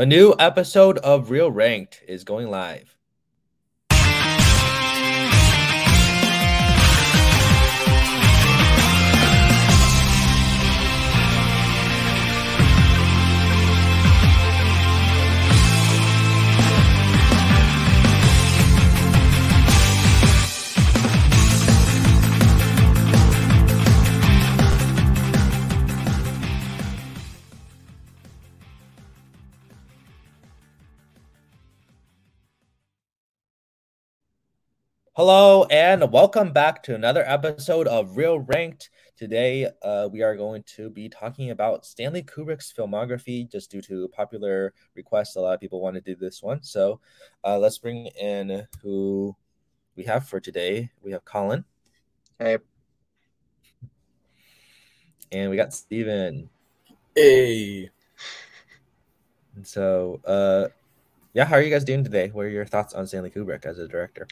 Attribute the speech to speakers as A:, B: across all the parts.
A: A new episode of Real Ranked is going live. Hello and welcome back to another episode of Real Ranked. Today, uh, we are going to be talking about Stanley Kubrick's filmography. Just due to popular requests, a lot of people want to do this one. So, uh, let's bring in who we have for today. We have Colin.
B: Hey.
A: And we got Steven.
C: Hey.
A: And so, uh, yeah, how are you guys doing today? What are your thoughts on Stanley Kubrick as a director?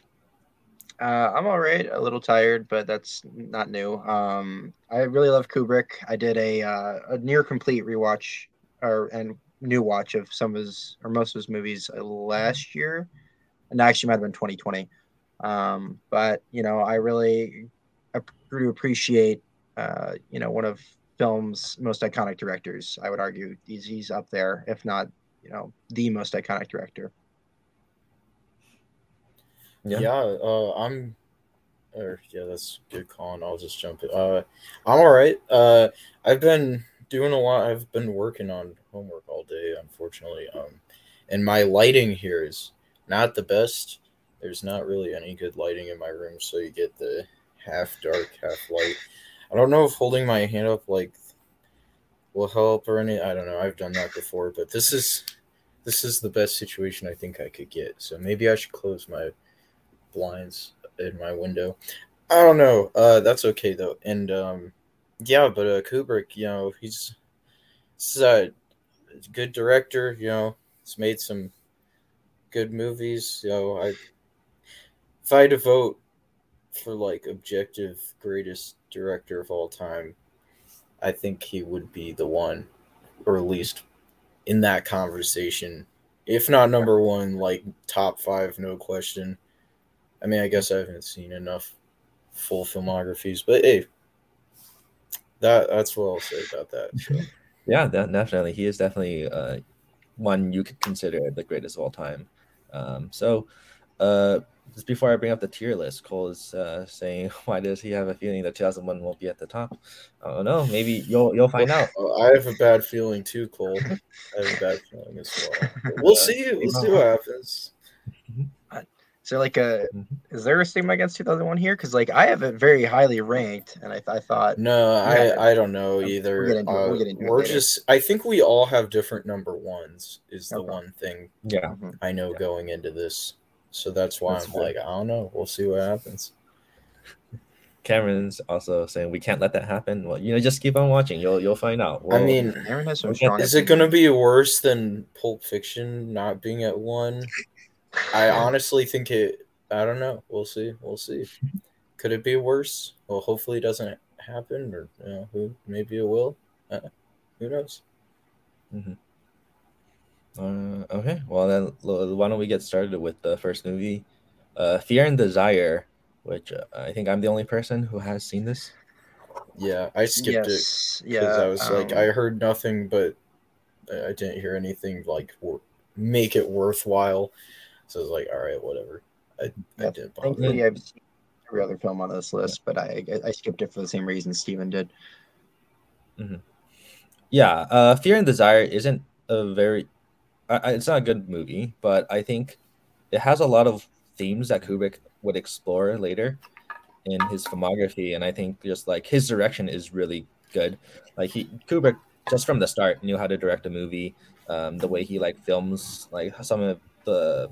B: Uh, I'm all right. A little tired, but that's not new. Um, I really love Kubrick. I did a uh, a near complete rewatch or and new watch of some of his or most of his movies last year, and actually might have been 2020. Um, but you know, I really grew to appreciate uh, you know one of film's most iconic directors. I would argue he's he's up there, if not you know the most iconic director.
C: Yeah, yeah uh, I'm. Or yeah, that's good Colin. I'll just jump it. Uh, I'm all right. Uh, I've been doing a lot. I've been working on homework all day, unfortunately. Um, and my lighting here is not the best. There's not really any good lighting in my room, so you get the half dark, half light. I don't know if holding my hand up like will help or any. I don't know. I've done that before, but this is this is the best situation I think I could get. So maybe I should close my blinds in my window. I don't know. Uh, that's okay though. And um, yeah, but uh, Kubrick, you know, he's, he's a good director. You know, he's made some good movies. You know, I if I had to vote for like objective greatest director of all time, I think he would be the one, or at least in that conversation, if not number one, like top five, no question. I mean, I guess I haven't seen enough full filmographies, but hey, that that's what I'll say about that. So.
A: yeah, that, definitely. He is definitely uh, one you could consider the greatest of all time. Um, so, uh, just before I bring up the tier list, Cole is uh, saying, "Why does he have a feeling that 2001 won't be at the top?" I don't know. Maybe you'll you'll find out.
C: I have a bad feeling too, Cole. I have a bad feeling as well. We'll see. We'll see what happens.
B: Is there like a mm-hmm. is there a stigma against 2001 here? Because like I have it very highly ranked, and I, I thought
C: no, I I don't know either. We'll into, uh, we'll we're just I think we all have different number ones. Is the okay. one thing
A: yeah
C: mm-hmm. I know yeah. going into this, so that's why that's I'm like I don't know. We'll see what happens.
A: Cameron's also saying we can't let that happen. Well, you know, just keep on watching. You'll you'll find out.
C: We'll, I mean, is it going to be worse than Pulp Fiction not being at one? I honestly think it. I don't know. We'll see. We'll see. Could it be worse? Well, hopefully it doesn't happen, or you know, who maybe it will. Uh, who knows?
A: Mm-hmm. Uh, okay, well then, why don't we get started with the first movie, uh, Fear and Desire, which uh, I think I'm the only person who has seen this.
C: Yeah, I skipped yes, it because yeah, I was um, like, I heard nothing, but I didn't hear anything like make it worthwhile. So I was like, all right, whatever. I,
B: yeah, I did. Thankfully, I've seen every other film on this list, but I I skipped it for the same reason Steven did.
A: Mm-hmm. Yeah, uh, Fear and Desire isn't a very, uh, it's not a good movie, but I think it has a lot of themes that Kubrick would explore later in his filmography, and I think just like his direction is really good. Like he Kubrick just from the start knew how to direct a movie. Um, the way he like films like some of the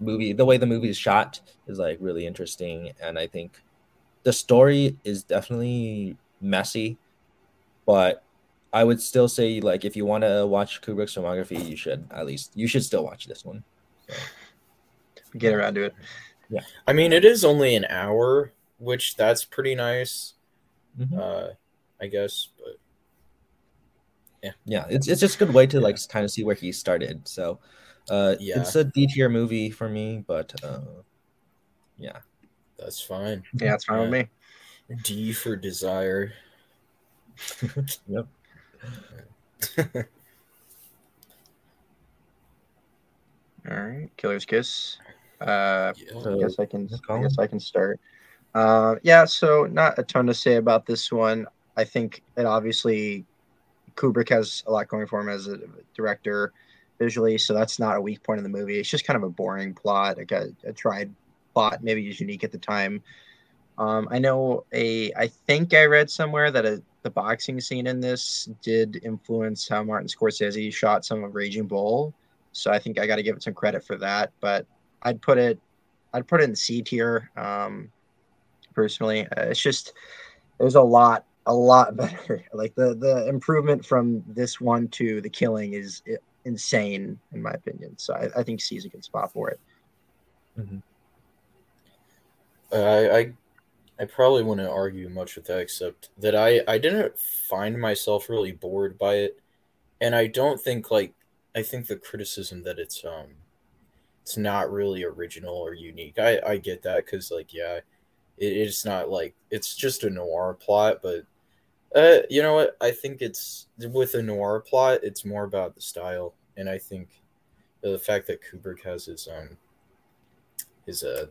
A: movie the way the movie is shot is like really interesting and i think the story is definitely messy but i would still say like if you want to watch kubrick's filmography you should at least you should still watch this one so.
B: get around to it
A: yeah
C: i mean it is only an hour which that's pretty nice mm-hmm. uh i guess but
A: yeah, it's it's just a good way to like kind of see where he started. So, uh,
C: Yeah.
A: it's a D tier movie for me, but uh, yeah,
C: That's fine.
B: Yeah, that's fine with me.
C: D for desire.
A: Yep.
B: All right, Killer's Kiss. Uh,
C: Yeah.
B: I guess I can. I guess I can start. Uh, yeah, so not a ton to say about this one. I think it obviously Kubrick has a lot going for him as a director visually, so that's not a weak point in the movie. It's just kind of a boring plot, like a, a tried plot, maybe is unique at the time. Um, I know a. I think I read somewhere that a, the boxing scene in this did influence how Martin Scorsese shot some of Raging Bull. So I think I got to give it some credit for that. But I'd put it, I'd put it in C tier. Um, personally, uh, it's just there's a lot, a lot better. Like the the improvement from this one to the killing is insane in my opinion. So I, I think C is a good spot for it.
C: I, I I probably wouldn't argue much with that, except that I I didn't find myself really bored by it, and I don't think like I think the criticism that it's um it's not really original or unique. I I get that because like yeah, it, it's not like it's just a noir plot, but uh you know what I think it's with a noir plot it's more about the style, and I think the fact that Kubrick has his um his uh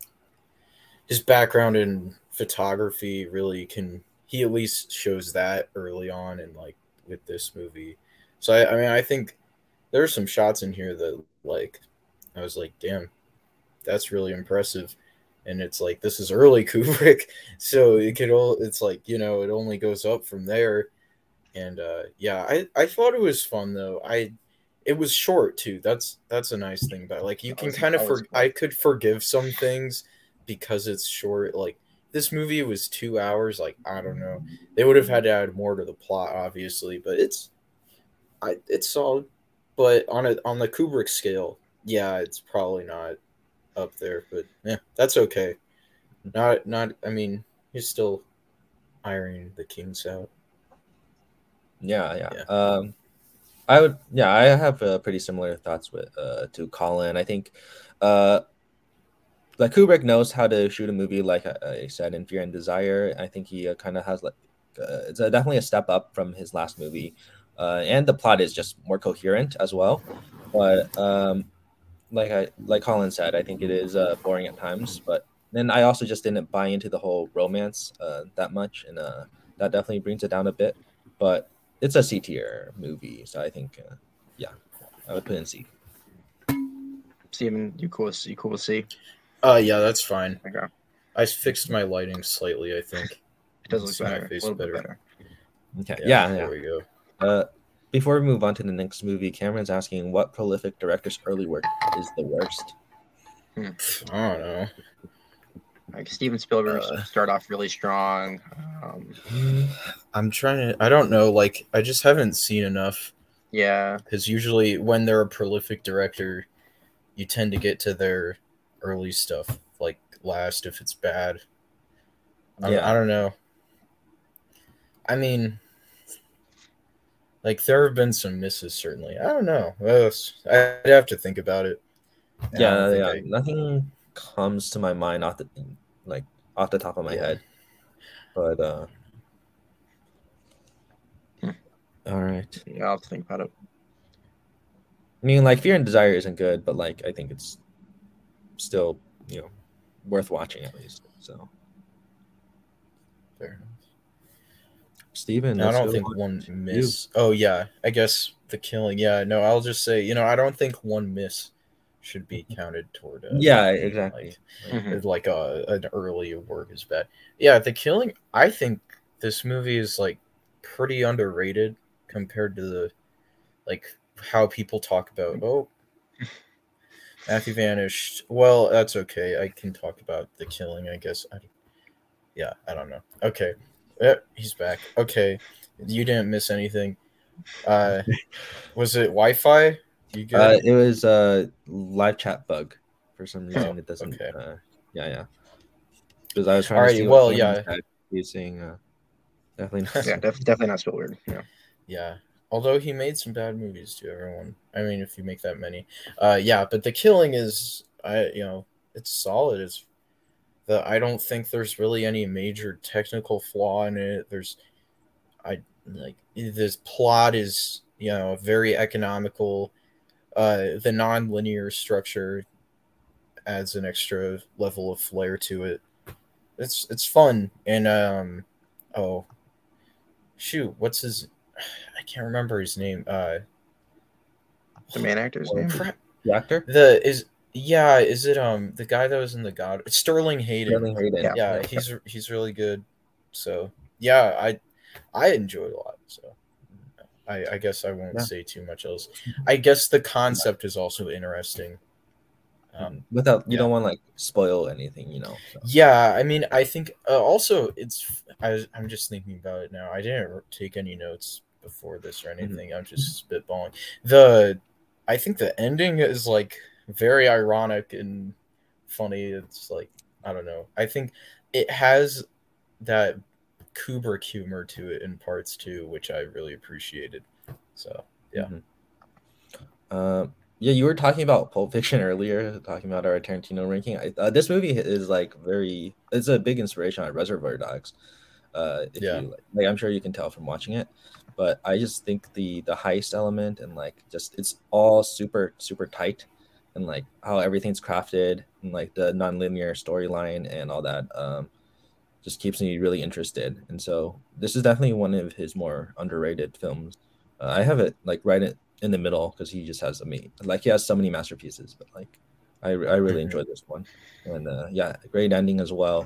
C: his background in photography really can he at least shows that early on and like with this movie. So I, I mean i think there are some shots in here that like i was like damn that's really impressive. And it's like this is early kubrick. So it could all it's like you know it only goes up from there. And uh yeah i i thought it was fun though. I it was short too. That's that's a nice thing but like you can kind of for
B: cool.
C: i could forgive some things because it's short. Like this movie was two hours. Like i don't know. They would have had to add more to the plot obviously but it's i it's solid. But on a on the kubrick scale yeah it's probably not up there but yeah that's okay. Not not i mean he's still ironing the kinks out.
A: Yeah, yeah.
C: Yeah.
A: Um, I would, yeah, I have uh, pretty similar thoughts with uh to Colin. I think, uh, like Kubrick knows how to shoot a movie, like I, I said in Fear and Desire. I think he uh, kind of has like, uh, it's a, definitely a step up from his last movie, uh, and the plot is just more coherent as well. But um, like I like Colin said, I think it is uh, boring at times. But then I also just didn't buy into the whole romance uh, that much, and uh, that definitely brings it down a bit. But it's a C tier movie, so I think, uh, yeah, I would put it in C.
B: Steven, you cool? with- You cool with C?
C: uh yeah that's fine
B: Okay,
C: i fixed my lighting slightly i think
B: it does look
C: See my
B: better. A
C: face
B: little bit
C: better.
B: better.
A: Okay, yeah, yeah.
C: there we go
A: Uh, before we move on to the next movie, Cameron's asking what prolific director's early work is the worst.
C: i don't know
B: Like Steven Spielberg
C: Uh.
B: start off really strong. Um,
C: I'm trying to. I don't know. Like, I just haven't seen enough.
B: yeah,
C: Because usually, when they're a prolific director, you tend to get to their early stuff like last if it's bad. I,
A: Yeah.
C: I don't know. I mean, like there have been some misses certainly. I don't know. I'd have to think about it.
A: Yeah, yeah.
C: I-
A: Nothing comes to my mind off the like off the top of my
C: Yeah.
A: head. But uh
B: Hmm.
A: all right.
B: yeah, I'll have to think about it.
A: I mean like Fear and Desire isn't good, but like I think it's still, you know, worth watching at least. So
C: Fair enough.
A: Steven,
C: I don't think one
A: to
C: miss. Oh yeah, I guess the killing. Yeah, no, I'll just say you know I don't think one miss should be counted toward. Uh,
A: Yeah, exactly.
C: Like,
B: Mhm.
C: like uh, an early work is bad. Yeah, the killing. I think this movie is like pretty underrated compared to the like how people talk about. Oh, Matthew vanished. Well, that's okay. I can talk about the killing. I guess. I, yeah, I don't know. Okay, Yep, he's back. Okay, you didn't miss anything. Uh, was it Wi-Fi? You good?
A: Uh, it was a live chat bug. For some reason,
C: Oh,
A: it doesn't.
C: okay.
A: Uh, yeah, yeah. Because I was trying to see.
C: well, yeah.
A: Saying uh, definitely. Not
B: Yeah, def- definitely not Spielberg. Yeah.
C: yeah. although he made some bad movies to everyone. I mean, if you make that many, uh, yeah. But the killing is, I you know, it's solid. It's the I don't think there's really any major technical flaw in it. There's, I like this plot is you know very economical. Uh, the non-linear structure adds an extra level of flair to it. It's it's fun and um oh shoot what's his I can't remember his name. Uh,
B: The main actor's
C: oh,
B: name.
C: crap.
A: The actor
C: The is yeah is it um the guy that was in the God Sterling Hayden.
A: Sterling Hayden.
B: Yeah.
C: Yeah, he's he's really good. So yeah, I I enjoyed a lot. So I I guess I won't
A: Yeah.
C: say too much else. I guess the concept is also interesting. Um,
A: without you
C: yeah.
A: don't want to like spoil anything, you know. so.
C: Yeah, I mean, I think uh, also it's. I, I'm just thinking about it now. I didn't take any notes before this or anything. I'm just spitballing. The, I think the ending is like very ironic and funny. It's like I don't know. I think it has that Kubrick humor to it in parts too, which I really appreciated. So yeah.
A: Mhm. Um, yeah, you were talking about Pulp Fiction earlier, talking about our Tarantino ranking. I, uh, this movie is like very, it's a big inspiration on Reservoir Dogs. Uh, if
C: Yeah.
A: you, like, I'm sure you can tell from watching it, but I just think the the heist element and like just it's all super super tight, and like how everything's crafted and like the nonlinear storyline and all that. Um, just keeps me really interested, and so this is definitely one of his more underrated films. Uh, I have it like right in, in the middle because he just has a me like he has so many masterpieces, but like I, I really enjoyed this one, and uh, yeah, great ending as well.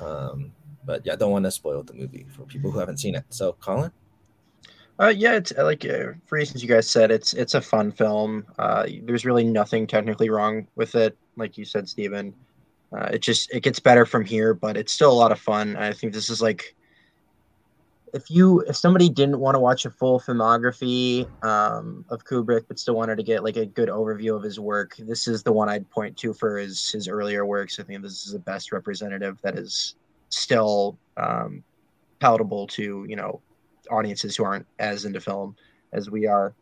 A: Um, but yeah, I don't want to spoil the movie for people who haven't seen it. So, Colin,
B: Uh, yeah, it's uh, like uh, for reasons you guys said, it's it's a fun film. Uh, there's really nothing technically wrong with it, like you said, Steven. Uh, it just it gets better from here, but it's still a lot of fun. I think this is like if you if somebody didn't want to watch a full filmography um, of Kubrick but still wanted to get like a good overview of his work, this is the one I'd point to for his his earlier works. I think this is the best representative that is still um, palatable to you know audiences who aren't as into film as we are.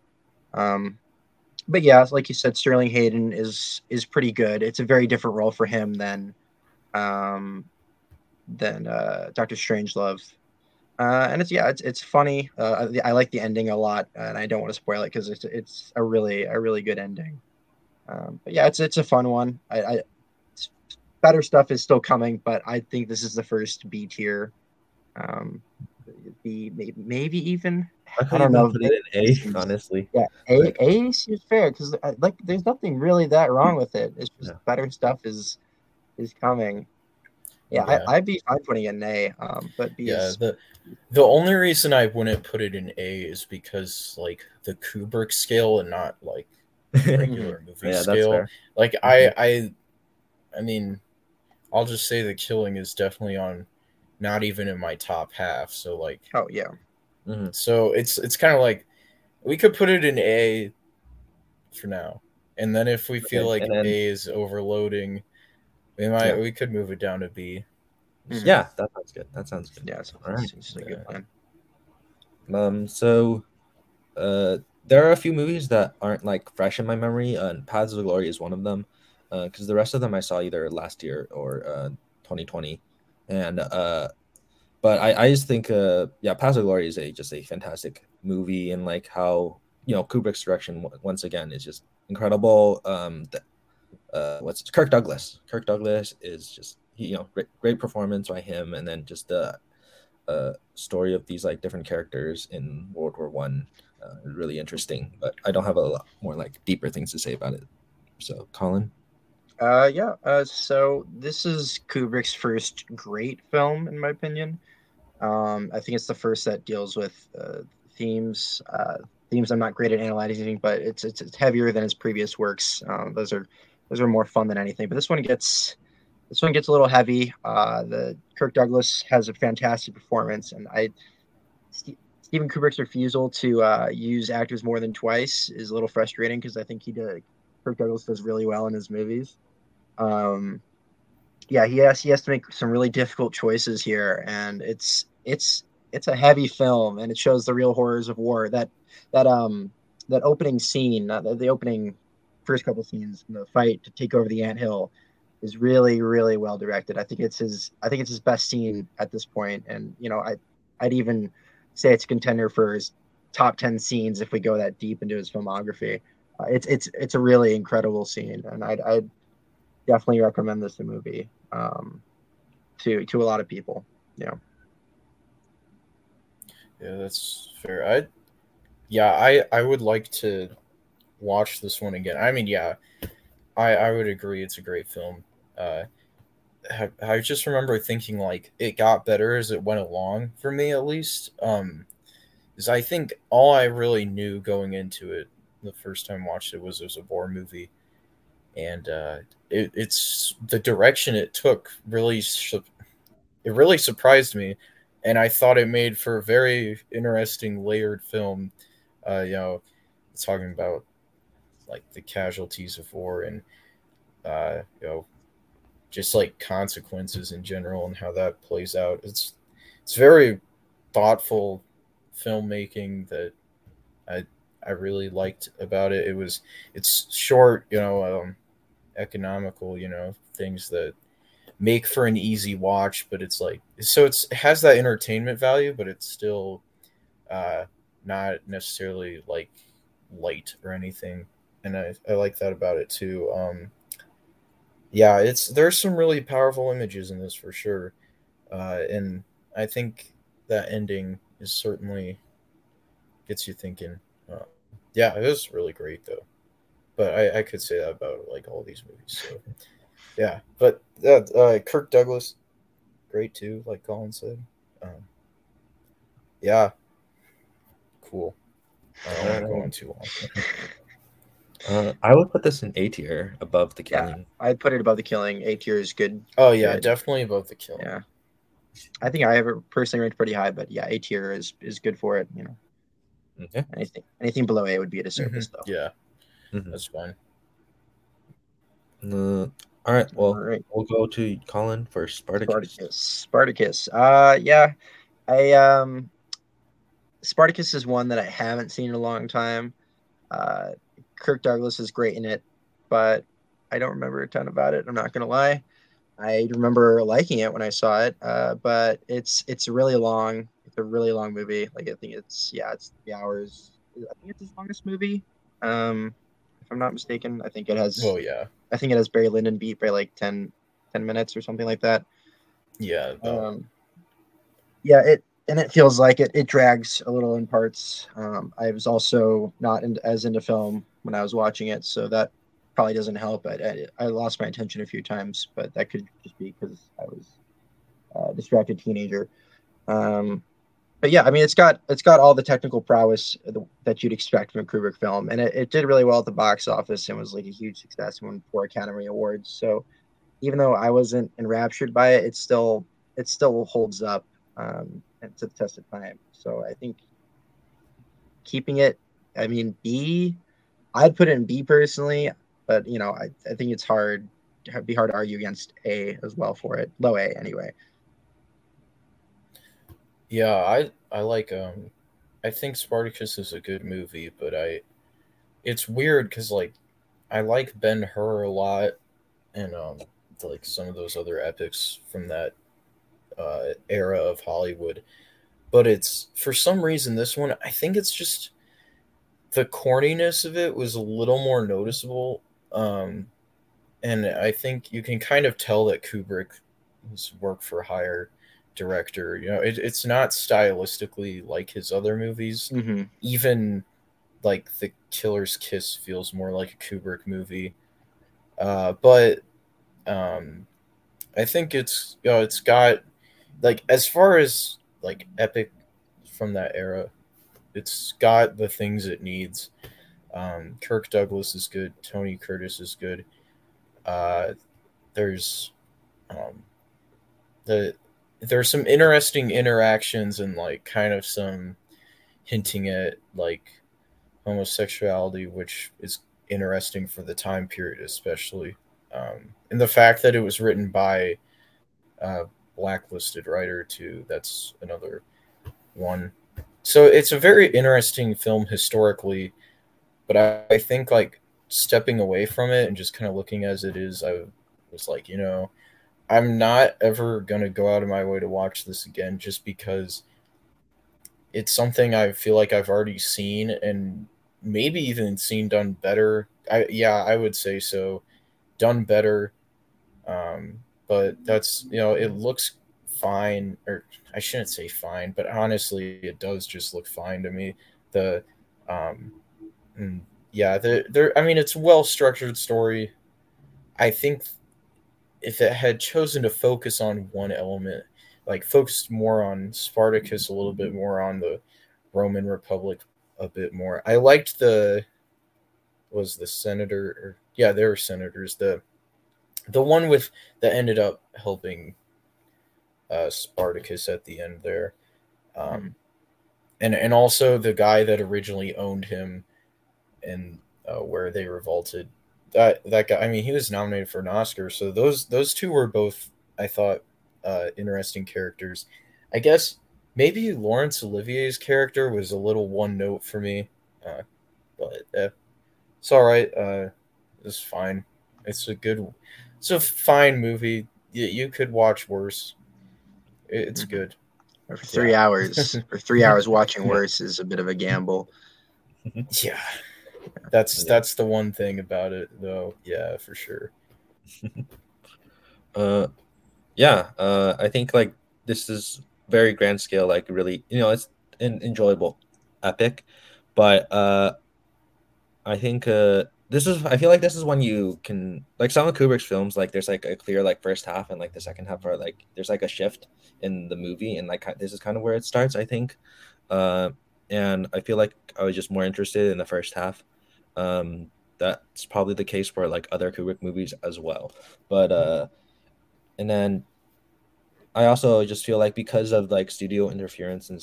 B: Um, but yeah, like you said, Sterling Hayden is is pretty good. It's a very different role for him than um, than uh, Doctor Strangelove. Uh, and it's yeah, it's it's funny. Uh, I, I like the ending a lot, and I don't want to spoil it because it's it's a really a really good ending. Um, but yeah, it's it's a fun one. I, I better stuff is still coming, but I think this is the first B tier. Um, the maybe even I don't know.
A: Put it in A, honestly.
B: yeah, A A seems fair because like there's nothing really that wrong with it. It's just
A: Yeah.
B: better stuff is is coming. Yeah,
C: Yeah.
B: I, I'd be fine putting it in A. Um, but B
C: Yeah,
B: is
C: the the only reason I wouldn't put it in A is because like the Kubrick scale and not like regular movie
A: yeah, that's
C: scale.
A: fair.
C: Like I I I mean, I'll just say the killing is definitely on not even in my top half. So like
B: oh yeah,
A: Mhm.
C: so it's it's kind of like we could put it in A for now. And then if we feel
A: Okay,
C: like
A: then-
C: A is overloading, we might
A: Yeah.
C: we could move it down to B.
B: Mhm.
A: Yeah, that sounds good. That sounds good.
B: yeah, it's,
A: All right.
B: it's, it's a good plan.
A: Um, so uh, there are a few movies that aren't like fresh in my memory, uh, and Paths of Glory is one of them, because the rest of them I saw either last year or uh, 2020, and uh, but I, I just think uh, yeah, Paths of Glory is a just a fantastic movie, and like how you know Kubrick's direction w- once again is just incredible. Um, the, uh, what's Kirk Douglas? Kirk Douglas is just you know great, great performance by him, and then just the uh, story of these like different characters in World War One. Uh, really interesting, but I don't have a lot more like deeper things to say about it. So, Colin,
B: Uh, yeah. Uh, so this is Kubrick's first great film, in my opinion. Um, I think it's the first that deals with uh, themes. Uh, themes I'm not great at analyzing, but it's it's, it's heavier than his previous works. Um, those are those are more fun than anything. But this one gets this one gets a little heavy. Uh, the Kirk Douglas has a fantastic performance, and I Ste- Stephen Kubrick's refusal to uh, use actors more than twice is a little frustrating because I think he did Kirk Douglas does really well in his movies. Um, yeah, he has he has to make some really difficult choices here, and it's it's it's a heavy film and it shows the real horrors of war. That that um that opening scene, not the, the opening first couple scenes in the fight to take over the ant hill is really really well directed. I think it's his I think it's his best scene at this point and you know I I'd even say it's a contender for his top 10 scenes if we go that deep into his filmography. Uh, it's it's it's a really incredible scene and I'd, I'd definitely recommend this movie um, to to a lot of people. Yeah.
C: Yeah, that's fair. I yeah, I I would like to watch this one again. I mean, yeah, I I would agree. It's a great film. Uh, I, I just remember thinking like it got better as it went along for me at least. Um, is I think all I really knew going into it the first time I watched it was it was a war movie, and uh, it, it's the direction it took really it really surprised me, and I thought it made for a very interesting layered film. Uh, you know, talking about like the casualties of war and uh, you know just like consequences in general and how that plays out. It's it's very thoughtful filmmaking that I I really liked about it. It was it's short, you know, um, economical, you know, things that make for an easy watch, but it's like so it's it has that entertainment value, but it's still uh not necessarily like light or anything. And I, I like that about it too. Um yeah, it's there's some really powerful images in this for sure. Uh and I think that ending is certainly gets you thinking. Uh, yeah, it was really great though. But I, I could say that about like all these movies. So yeah, but uh, uh, Kirk Douglas, great too, like Colin said. Um, yeah, cool. I don't want to go on too long.
A: Uh, I would put this in A tier above the killing.
B: Yeah, I'd put it above the killing. A tier is good.
C: Oh yeah,
B: good.
C: definitely above the killing.
B: Yeah, I think I have it personally ranked pretty high, but yeah, A tier is is good for it. You know,
A: okay.
B: anything anything below A would be a disservice,
C: Mm-hmm.
B: though.
C: Yeah,
A: Mhm.
C: that's fine.
A: Uh, all right. Well,
B: All right.
A: we'll go to Colin for Spartacus.
B: Spartacus. Spartacus. Uh, yeah, I um, Spartacus is one that I haven't seen in a long time. Uh, Kirk Douglas is great in it, but I don't remember a ton about it. I'm not gonna lie. I remember liking it when I saw it, uh, but it's it's really long. It's a really long movie. Like I think it's yeah, it's three hours. I think it's his longest movie. Um, if I'm not mistaken, I think it has.
C: Oh yeah,
B: I think it has Barry Lyndon beat by like 10, 10 minutes or something like that.
C: yeah.
B: Um, yeah, it and it feels like it it drags a little in parts. Um, I was also not in, as into film when I was watching it, so that probably doesn't help. I, I, I lost my attention a few times, but that could just be because I was a distracted teenager. Um, but yeah, I mean, it's got it's got all the technical prowess that you'd expect from a Kubrick film, and it, it did really well at the box office and was like a huge success and won four Academy Awards. So even though I wasn't enraptured by it, it still it still holds up um, to the test of time. So I think keeping it, I mean, B, I'd put it in B personally, but you know, I, I think it's hard. It'd be hard to argue against A as well for it, low A anyway.
C: Yeah, I I like um I think Spartacus is a good movie, but I it's weird cuz like I like Ben-Hur a lot and um like some of those other epics from that uh era of Hollywood. But it's for some reason this one I think it's just the corniness of it was a little more noticeable um and I think you can kind of tell that Kubrick was work for hire director. You know, it, it's not stylistically like his other movies.
B: Mm-hmm.
C: Even like The Killer's Kiss feels more like a Kubrick movie. Uh, but um, I think it's you know it's got like as far as like epic from that era, it's got the things it needs. Um, Kirk Douglas is good. Tony Curtis is good. Uh, there's um, the there's some interesting interactions and like kind of some hinting at like homosexuality, which is interesting for the time period, especially. Um, and the fact that it was written by a blacklisted writer too. That's another one. So it's a very interesting film historically, but I, I think like stepping away from it and just kind of looking as it is, I was like, you know, I'm not ever gonna go out of my way to watch this again just because it's something I feel like I've already seen and maybe even seen done better. I yeah, I would say so. Done better. Um, but that's you know, it looks fine or I shouldn't say fine, but honestly it does just look fine to me. The um mm, yeah, the there I mean it's a well structured story. I think if it had chosen to focus on one element, like focused more on Spartacus, a little bit more on the Roman Republic, a bit more. I liked the was the senator or yeah, there were senators. The the one with that ended up helping uh, Spartacus at the end there, um, and and also the guy that originally owned him, and uh, where they revolted. That that guy. I mean, he was nominated for an Oscar. So those those two were both, I thought, uh, interesting characters. I guess maybe Laurence Olivier's character was a little one note for me, uh, but uh, it's all right. Uh, it's fine. It's a good, it's a fine movie. You, you could watch worse. It's mm-hmm. good.
B: For three yeah. hours, for three hours watching worse is a bit of a gamble.
C: Yeah, that's yeah. that's the one thing about it, though. Yeah, for sure.
A: uh, yeah. Uh, I think like this is very grand scale, like really, you know, it's an enjoyable epic, but uh, I think uh, this is. I feel like this is when you can like some of Kubrick's films. Like there's like a clear like first half and like the second half are like there's like a shift in the movie, and like this is kind of where it starts. I think, uh, and I feel like I was just more interested in the first half. Um, that's probably the case for like other Kubrick movies as well, but uh, and then I also just feel like because of like studio interference and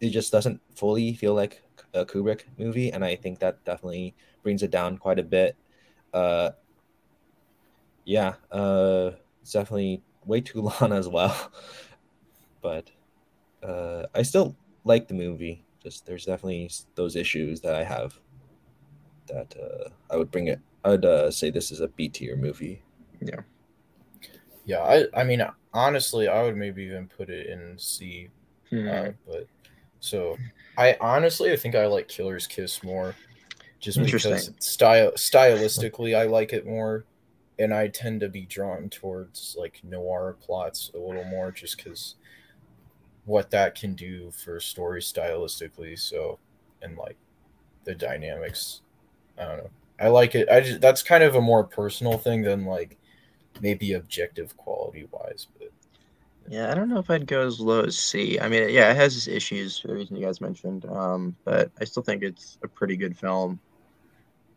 A: it just doesn't fully feel like a Kubrick movie, and I think that definitely brings it down quite a bit. Uh, yeah, uh, it's definitely way too long as well, but uh, I still like the movie. Just there's definitely those issues that I have that uh, I would bring it. I would uh, say this is a B tier movie.
B: Yeah.
C: Yeah, I I mean honestly, I would maybe even put it in C. Hmm. Uh, but so I honestly I think I like Killer's Kiss more, just because style stylistically I like it more, and I tend to be drawn towards like noir plots a little more, just because what that can do for story stylistically. So and like the dynamics, I don't know. I like it. I just that's kind of a more personal thing than like maybe objective quality wise, but
B: yeah, I don't know if I'd go as low as C. I mean, yeah, it has its issues for the reason you guys mentioned, um, but I still think it's a pretty good film.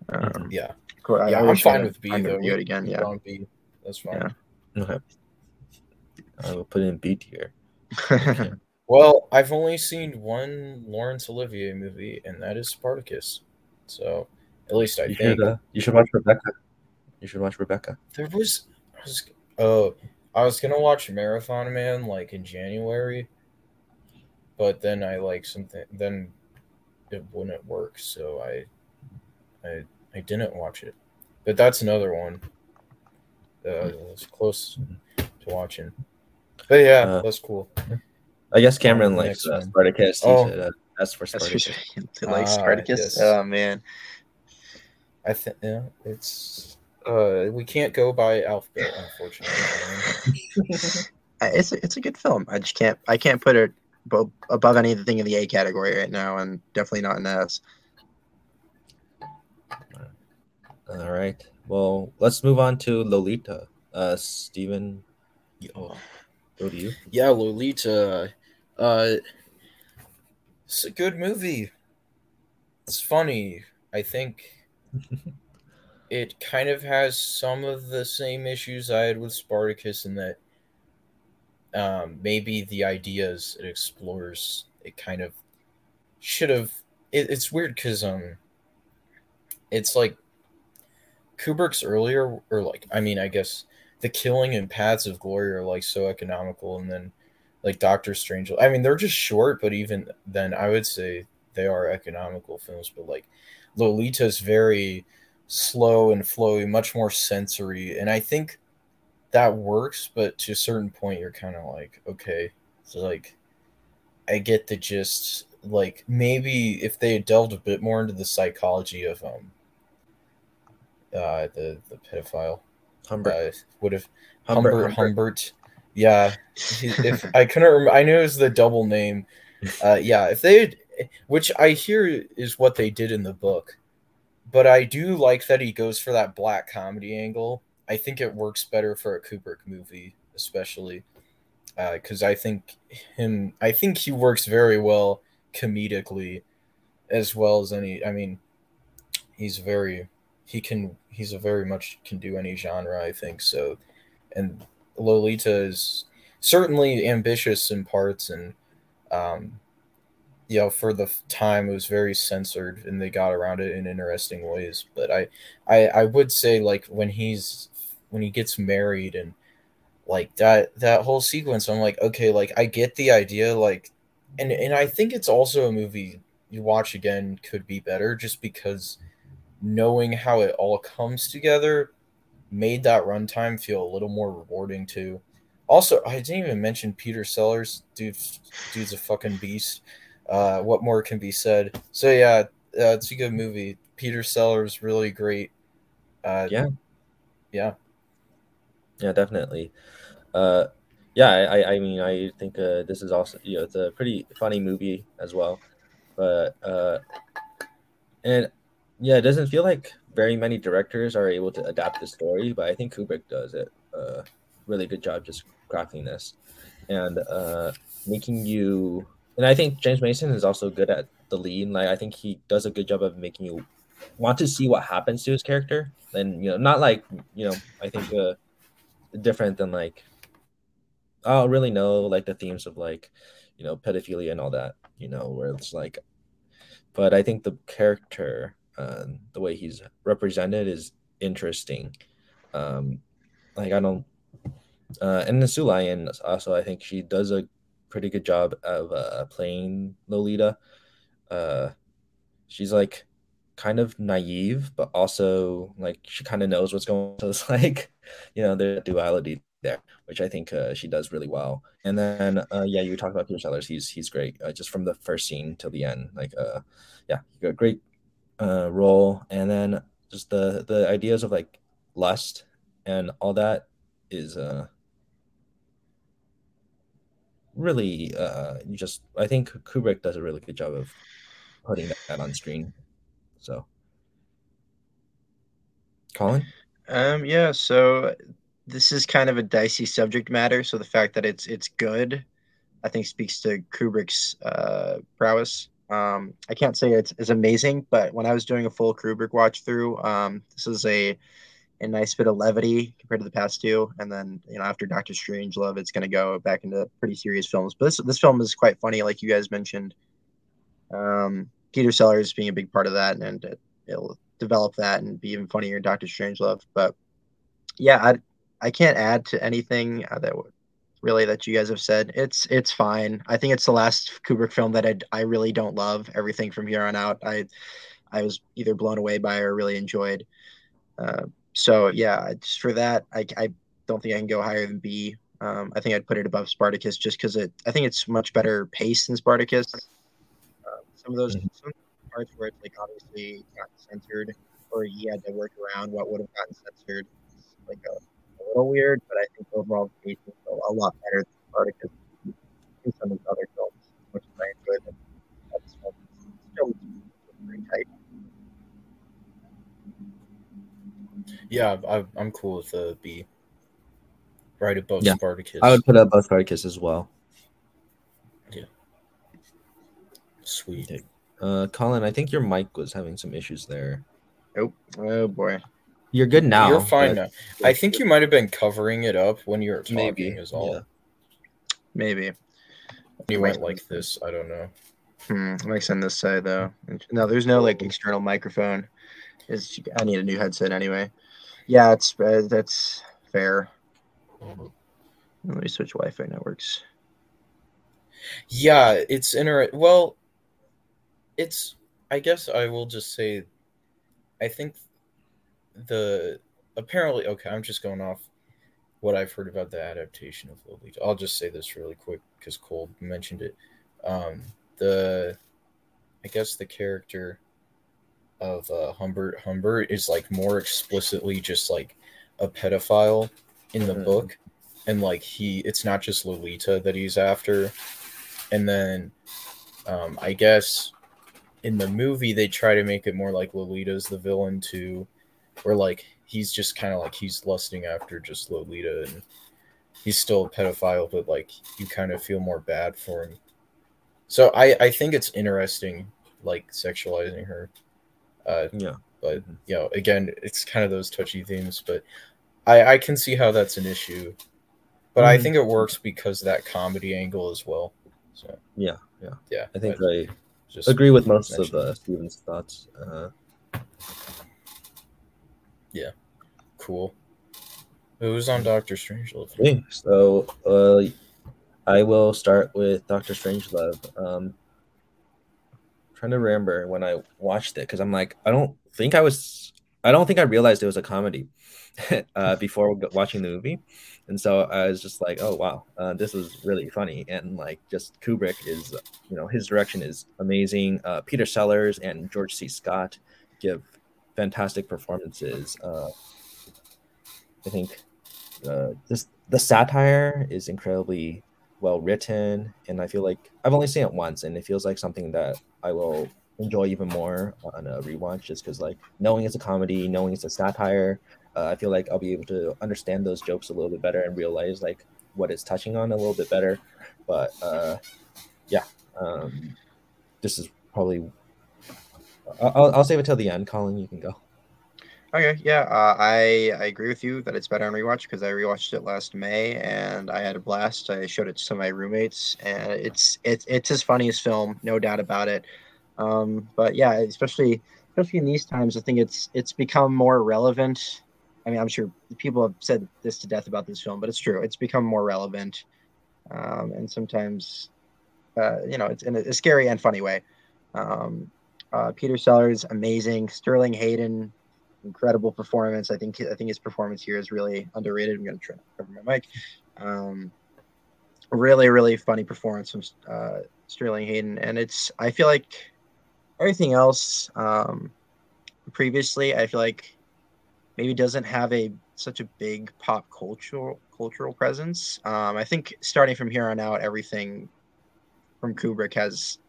C: Um, yeah, cool. I, yeah, I am fine with B though.
B: View it again, yeah.
C: On B, that's fine.
A: Yeah. Okay. I will put it in B tier.
C: well, I've only seen one Laurence Olivier movie, and that is Spartacus. So, at least I
A: you
C: think
A: should, uh, you should watch Rebecca. You should watch Rebecca.
C: There was, was oh I was gonna watch Marathon Man like in January, but then I like something then it wouldn't work, so I I I didn't watch it. But that's another one. Uh, it's close to watching. But yeah, uh, that's cool.
A: I guess Cameron likes uh, Spartacus. Oh, uh, that's for Spartacus.
B: He likes ah, Spartacus. Yes. Oh man.
C: I think yeah, it's uh, we can't go by alphabet, unfortunately.
B: it's a, it's a good film. I just can't I can't put it above anything in the A category right now, and definitely not in S.
A: All right. Well, let's move on to Lolita. Uh, Steven, oh, go to you.
C: Yeah, Lolita. Uh, it's a good movie. It's funny. I think it kind of has some of the same issues I had with Spartacus in that um, maybe the ideas it explores it kind of should have. It, it's weird because um, it's like Kubrick's earlier, or like I mean, I guess the killing and paths of glory are like so economical, and then like Doctor Strange. I mean, they're just short, but even then, I would say they are economical films. But like Lolita is very slow and flowy, much more sensory, and I think that works. But to a certain point, you're kind of like, okay, so like, I get the gist. Like maybe if they had delved a bit more into the psychology of um uh the the pedophile
A: Humbert.
C: uh, would have
A: Humbert,
C: Humbert,
A: Humbert.
C: Yeah, if I couldn't remember, I knew it was the double name. Uh, yeah, if they, had, which I hear is what they did in the book, but I do like that he goes for that black comedy angle. I think it works better for a Kubrick movie, especially because I think him. I think he works very well comedically, as well as any. I mean, he's very he can he's a very much can do any genre i think so and lolita is certainly ambitious in parts and um you know for the time it was very censored and they got around it in interesting ways but i i i would say like when he's when he gets married and like that that whole sequence i'm like okay like i get the idea like and and i think it's also a movie you watch again could be better just because knowing how it all comes together made that runtime feel a little more rewarding too. Also, I didn't even mention Peter Sellers. Dude, dude's a fucking beast. Uh, what more can be said? So yeah, uh, it's a good movie. Peter Sellers really great. Uh,
A: Yeah.
C: yeah.
A: Yeah, definitely. Uh, yeah, I, I- mean, I think uh, this is also, you know, it's a pretty funny movie as well. But, uh, and yeah, it doesn't feel like very many directors are able to adapt the story, but I think Kubrick does it uh, really good job just crafting this and uh, making you. And I think James Mason is also good at the lead. Like, I think he does a good job of making you want to see what happens to his character. And, you know, not like, you know, I think, uh, different than like I don't really know like the themes of like you know pedophilia and all that you know where it's like but I think the character uh, the way he's represented is interesting um like I don't uh and the Sue Lyon also I think she does a pretty good job of uh playing Lolita. Uh she's like kind of naive but also like she kind of knows what's going on. So it's like you know the duality there which i think uh, she does really well. And then uh, yeah you talked about peter sellers. He's he's great uh, just from the first scene till the end. Like uh yeah he got great uh role. And then just the the ideas of like lust and all that is uh really uh just i think kubrick does a really good job of putting that on screen so colin
B: Um, yeah, so this is kind of a dicey subject matter. So the fact that it's it's good, I think speaks to Kubrick's uh, prowess. Um, I can't say it's, it's amazing, but when I was doing a full Kubrick watch through, um, this is a a nice bit of levity compared to the past two. And then you know after Doctor Strangelove, it's going to go back into pretty serious films. But this this film is quite funny, like you guys mentioned. Um, Peter Sellers being a big part of that, and it, it'll develop that and be even funnier in Doctor Strangelove. But yeah, I I can't add to anything uh, that would really that you guys have said. It's it's fine. I think it's the last Kubrick film that I I really don't love. Everything from here on out, I I was either blown away by or really enjoyed. Uh, so yeah, just for that, I I don't think I can go higher than B. Um, I think I'd put it above Spartacus just because it. I think it's much better paced than Spartacus. Uh, some of those
A: Mhm.
B: some parts where it's like obviously got censored, or he had to work around what would have gotten censored. It's like a, a little weird, but I think overall the pacing is a, a lot better than Spartacus in some of the other films, which I enjoyed. Them. Uh, This one is still pretty tight.
C: Yeah, I, I'm cool with the B. Right above
A: Yeah.
C: Spartacus.
A: i would put up both Spartacus as well Yeah.
C: Sweet.
A: Okay. uh colin i think your mic was having some issues there
B: Oh, oh boy.
A: you're good now
C: You're fine
A: but-
C: now. I think you might have been covering it up when you were talking.
A: Maybe,
C: Is all.
A: yeah.
B: Maybe.
C: You went like this. I don't know.
B: Hmm, I might send this side though. No, there's no like external microphone. It's, I need a new headset anyway. Yeah, it's uh, that's fair. Let me switch Wi-Fi networks.
C: Yeah, it's inter. Well, it's. I guess I will just say, I think the apparently okay. I'm just going off what I've heard about the adaptation of Lolita. I'll just say this really quick because Cole mentioned it. Um, the, I guess the character of uh, Humbert Humbert is like more explicitly just like a pedophile in the
A: Mhm.
C: book, and like he, it's not just Lolita that he's after, and then, um, I guess, in the movie they try to make it more like Lolita's the villain too, where like he's just kind of like he's lusting after just Lolita and he's still a pedophile, but like you kind of feel more bad for him. So I I think it's interesting like sexualizing her. Uh,
A: Yeah.
C: but
A: Mhm.
C: you know, again, it's kind of those touchy themes, but I I can see how that's an issue. But I
A: Mhm.
C: think it works because of that comedy angle as well. So
A: Yeah, yeah.
C: yeah,
A: I think
C: I
A: I
C: just
A: agree with most of uh, Steven's thoughts. Uh, yeah,
C: cool. Who's on Doctor Strangelove?
A: okay, so uh, I will start with Doctor Strangelove. Um, trying to remember when I watched it because I'm like, I don't think I was, I don't think I realized it was a comedy uh, before watching the movie, and so I was just like, oh wow, uh, this was really funny, and like just Kubrick is, you know, his direction is amazing. Uh, Peter Sellers and George C. Scott give fantastic performances. Uh, I think uh, this the satire is incredibly well written, and I feel like I've only seen it once, and it feels like something that I will enjoy even more on a rewatch, just because like knowing it's a comedy, knowing it's a satire, uh, I feel like I'll be able to understand those jokes a little bit better and realize like what it's touching on a little bit better. But uh, yeah, um, this is probably. I'll, I'll save it till the end. Colin, you can go.
B: Okay, yeah, uh, I I agree with you that it's better on rewatch because I rewatched it last May and I had a blast. I showed it to some of my roommates and it's it's it's his funniest film, no doubt about it. Um, but yeah, especially especially in these times, I think it's it's become more relevant. I mean, I'm sure people have said this to death about this film, but it's true. It's become more relevant, um, and sometimes, uh, you know, it's in a, a scary and funny way. Um, uh, Peter Sellers, amazing. Sterling Hayden, incredible performance. I think I think his performance here is really underrated. I'm going to try to cover my mic. Um, really, really funny performance from uh, Sterling Hayden, and it's I feel like everything else um, previously I feel like maybe doesn't have a such a big pop cultural cultural presence. Um, I think starting from here on out, everything from Kubrick has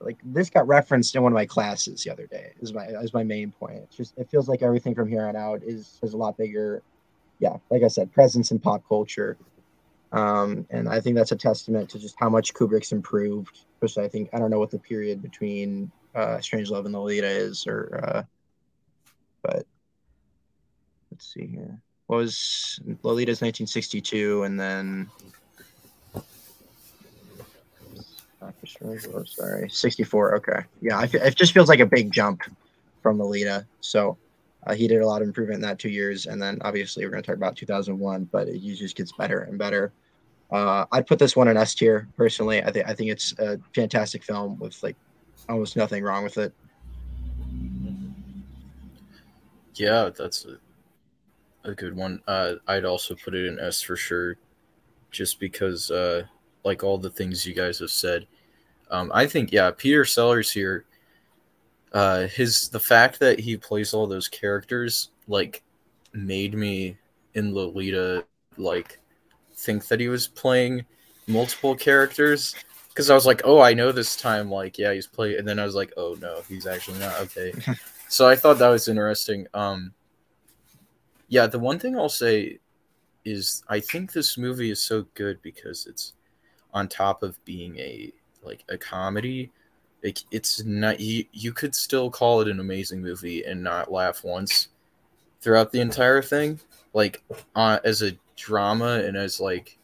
B: like this got referenced in one of my classes the other day is my is my main point. It's just it feels like everything from here on out is is a lot bigger. Yeah like i said presence in pop culture. Um and i think that's a testament to just how much kubrick's improved especially i think i don't know what the period between uh Strangelove and lolita is or uh but let's see here. What was lolita's 1962 and then Doctor Strange. Sorry, sixty-four. Okay, yeah, it just feels like a big jump from Lolita. So uh, he did a lot of improvement in that two years, and then obviously we're going to talk about two thousand one, but it just gets better and better. Uh, I'd put this one in S tier personally. I think I think it's a fantastic film with like almost nothing wrong with it.
C: Yeah, that's a, a good one. Uh, I'd also put it in S for sure, just because, uh, like all the things you guys have said. Um, I think, yeah, Peter Sellers here. Uh, his the fact that he plays all those characters like made me in Lolita like think that he was playing multiple characters because I was like, oh, I know this time, like, yeah, he's playing, and then I was like, oh no, he's actually not. Okay, so I thought that was interesting. Um, yeah, the one thing I'll say is I think this movie is so good because it's on top of being a like a comedy. It, it's not you, you could still call it an amazing movie and not laugh once throughout the entire thing like uh, as a drama and as like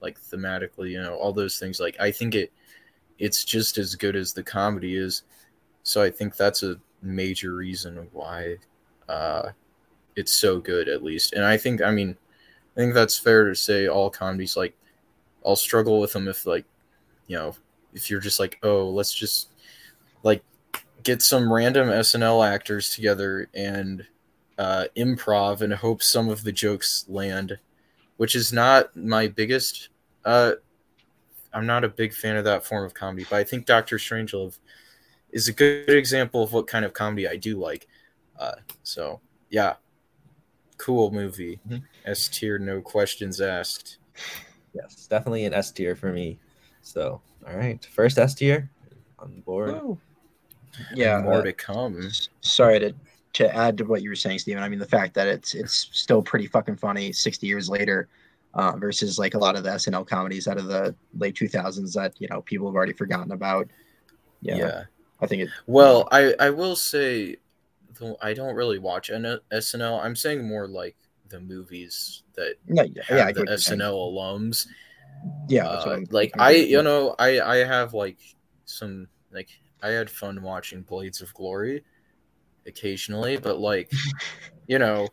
C: like thematically you know all those things like i think it it's just as good as the comedy is so i think that's a major reason why uh it's so good at least and i think i mean i think that's fair to say all comedies like i'll struggle with them if like you know, if you're just like, oh, let's just like get some random SNL actors together and uh, improv and hope some of the jokes land, which is not my biggest. Uh, I'm not a big fan of that form of comedy, but I think Doctor Strangelove is a good example of what kind of comedy I do like. Uh, so yeah, cool movie.
A: Mhm.
C: S tier, no questions asked.
A: Yes, definitely an S tier for me. So, all right, first S tier on board.
B: Yeah.
C: more
B: uh,
C: to come.
B: sorry to to add to what you were saying, Steven. I mean, the fact that it's it's still pretty fucking funny 60 years later, uh, versus like a lot of the SNL comedies out of the late 2000s that you know people have already forgotten about. Yeah,
C: yeah.
B: I think it.
C: Well, I I will say, I don't really watch N- SNL. I'm saying more like the movies that
B: Yeah, yeah,
C: have
B: yeah
C: the
B: get what you're saying.
C: SNL alums.
B: Yeah,
C: Uh, like I, you know, I I have like some like I had fun watching Blades of Glory occasionally, but like you know,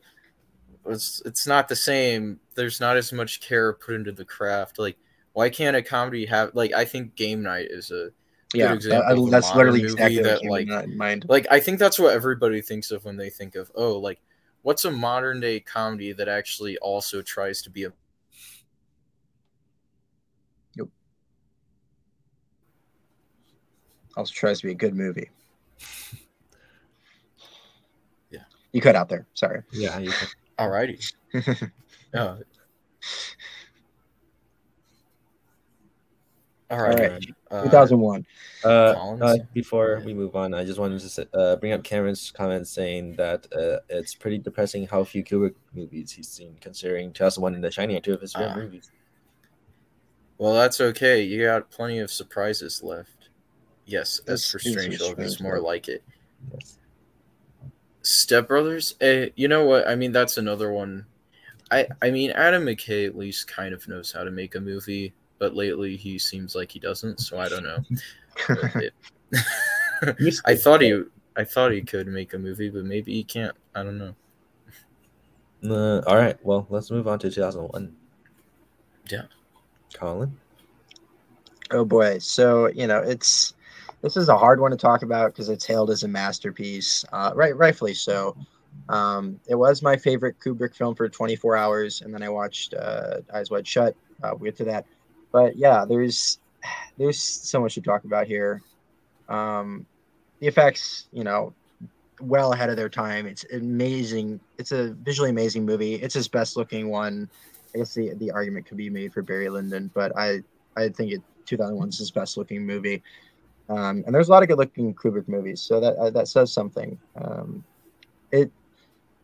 C: it's it's not the same. There's not as much care put into the craft. Like, why can't a comedy have like? I think Game Night is a
B: yeah,
C: example
B: that-
C: of a
B: that's literally exactly
C: that, like-
B: in mind.
C: like I think that's what everybody thinks of when they think of oh like what's a modern day comedy that actually also tries to be a
B: Also tries to be a good movie.
C: Yeah.
B: You cut out there. Sorry.
A: Yeah, you can-
C: alrighty. Yeah. All
B: All
C: right.
B: right.
C: Uh,
B: 2001.
A: Uh, uh, before we move on, I just wanted to uh, bring up Cameron's comment saying that uh, it's pretty depressing how few Kubrick movies he's seen, considering 2001 and The Shining are two of his favorite
C: Ah.
A: movies.
C: well, that's okay. You got plenty of surprises left. Yes, as for
B: is a
C: Strangelove is more like it.
A: Yes.
C: Step Brothers. Eh, you know what? I mean, that's another one. I I mean, Adam McKay at least kind of knows how to make a movie, but lately he seems like he doesn't. So I don't know. It- I thought he I thought he could make a movie, but maybe he can't. I don't know.
A: Uh, all right, well, let's move on to 2001.
C: Yeah.
A: Colin?
B: Oh boy. So, you know, it's this is a hard one to talk about because it's hailed as a masterpiece. Uh, right, rightfully so. Um, it was my favorite Kubrick film for 24 hours, and then I watched uh, Eyes Wide Shut. Uh, we'll get to that, but yeah, there's there's so much to talk about here. Um, the effects, you know, well ahead of their time. It's amazing. It's a visually amazing movie. It's his best looking one. I guess the the argument could be made for Barry Lyndon, but I I think it 2001 is his best looking movie. Um, and there's a lot of good looking Kubrick movies, so that uh, that says something. Um, it,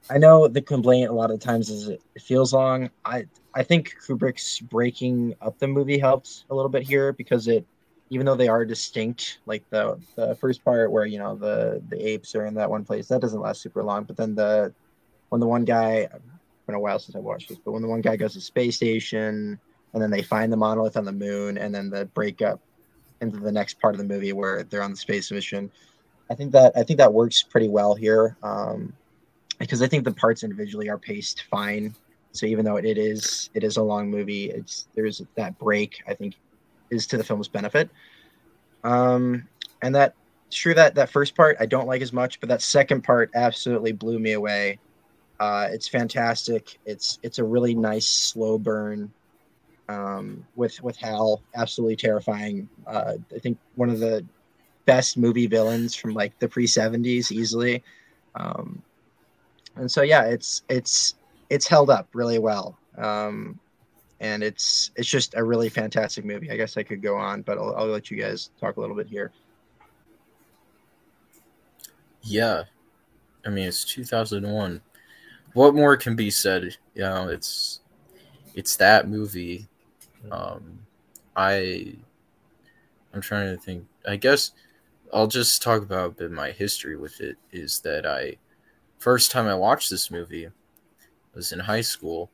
B: I know the complaint a lot of times is it, it feels long. I I think Kubrick's breaking up the movie helps a little bit here because it, even though they are distinct, like the the first part where you know the the apes are in that one place, that doesn't last super long. But then the when the one guy, it's been a while since I watched this, but when the one guy goes to space station and then they find the monolith on the moon and then the breakup into the next part of the movie where they're on the space mission. I think that i think that works pretty well here um, because i think the parts individually are paced fine. So even though it is it is a long movie it's there's that break i think is to the film's benefit. Um, and that sure that that first part i don't like as much but that second part absolutely blew me away. Uh, it's fantastic. It's it's a really nice slow burn um, with with Hal, absolutely terrifying. Uh, I think one of the best movie villains from like the pre seventies, easily. Um, and so yeah, it's it's it's held up really well, um, and it's it's just a really fantastic movie. I guess I could go on, but I'll, I'll let you guys talk a little bit here.
C: Yeah. I mean, it's 2001. What more can be said? You know, it's it's that movie. Um I I'm trying to think. I guess I'll just talk about a bit my history with it is that I first time I watched this movie was in high school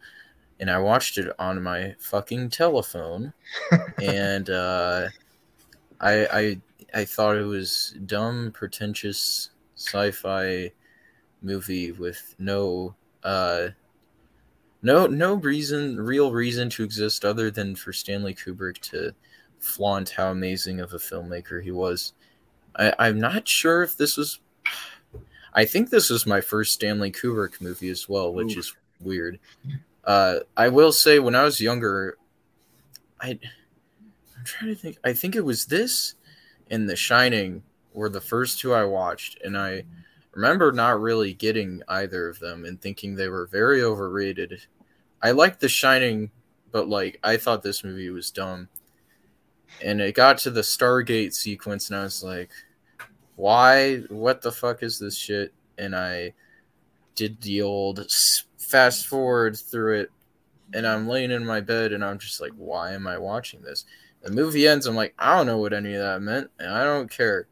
C: and I watched it on my fucking telephone and uh I I I thought it was dumb, pretentious sci-fi movie with no uh no no reason real reason to exist other than for Stanley Kubrick to flaunt how amazing of a filmmaker he was. I, I'm not sure if this was. I think this was my first Stanley Kubrick movie as well, which
B: Ooh.
C: is weird. Uh, I will say, when I was younger, I I'm trying to think. I think it was this and The Shining were the first two I watched, and I remember not really getting either of them and thinking they were very overrated. I liked The Shining, but like I thought this movie was dumb. And it got to the Stargate sequence, and I was like, "Why? What the fuck is this shit?" And I did the old fast forward through it, and I'm laying in my bed, and I'm just like, "Why am I watching this?" The movie ends. I'm like, I don't know what any of that meant, and I don't care.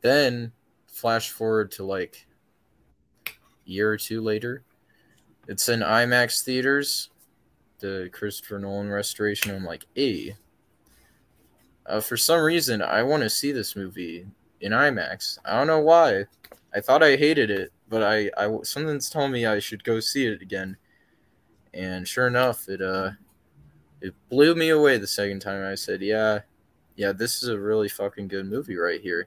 C: Then, flash forward to like year or two later, it's in IMAX theaters, the Christopher Nolan restoration. I'm like, hey, uh, for some reason, I want to see this movie in IMAX. I don't know why. I thought I hated it, but I, I something's telling me I should go see it again. And sure enough, it uh, it blew me away the second time. I said, yeah, yeah, this is a really fucking good movie right here.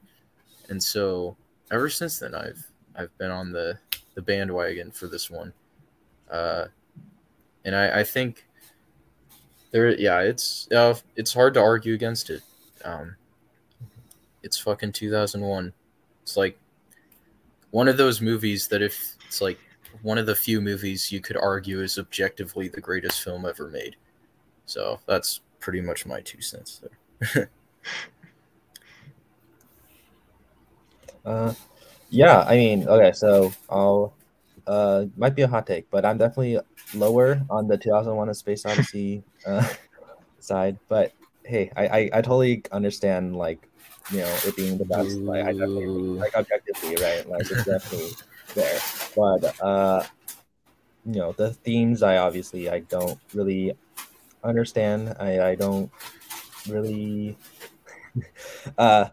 C: And so ever since then, I've I've been on the the bandwagon for this one. Uh, and I, I think there, yeah, it's uh, it's hard to argue against it. Um, it's fucking 2001. It's like one of those movies that if it's like one of the few movies you could argue is objectively the greatest film ever made. So that's pretty much my two cents there.
A: Uh, yeah, I mean, okay, so I'll uh might be a hot take, but I'm definitely lower on the 2001: A Space Odyssey uh, side. But hey, I, I I totally understand like you know it being the best. Like I definitely like objectively, right? Like it's definitely there. But uh, you know the themes, I obviously I don't really understand. I I don't really. uh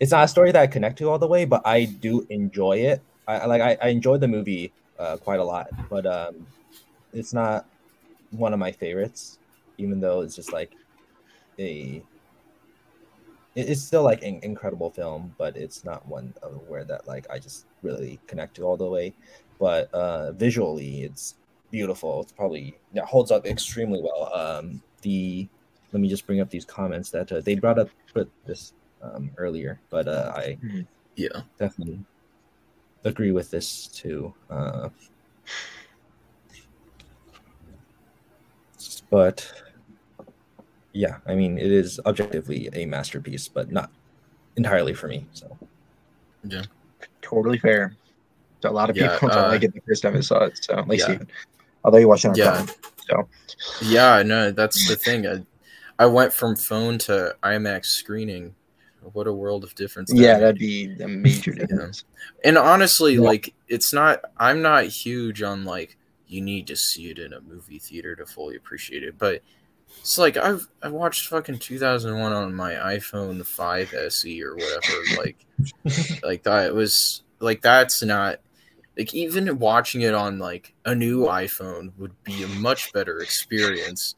A: it's not a story that I connect to all the way, but I do enjoy it. I like I, I enjoyed the movie uh, quite a lot, but um, it's not one of my favorites, even though it's just like a. It's still like an incredible film, but it's not one of where that like I just really connect to all the way. But uh, visually, it's beautiful. It's probably yeah, holds up extremely well. Um, the let me just bring up these comments that uh, they brought up put this um, earlier, but uh, I
C: Yeah.
A: definitely agree with this too. Uh, but yeah, I mean, it is objectively a masterpiece, but not entirely for me. So
C: Yeah.
B: Totally fair. So a lot of
C: Yeah,
B: people don't
C: uh,
B: like it the first time I saw it. So like
C: yeah.
B: Steven. Although you watched it on
C: Yeah.
B: Prime. So
C: Yeah, no, that's the thing. I, I went from phone to IMAX screening. What a world of difference. that
B: yeah,
C: made.
B: that'd be a major difference.
C: And honestly,
A: Yeah.
C: like it's not I'm not huge on like you need to see it in a movie theater to fully appreciate it, but it's like I've I watched fucking 2001 on my iPhone 5 SE or whatever like like that was like that's not like even watching it on like a new iPhone would be a much better experience.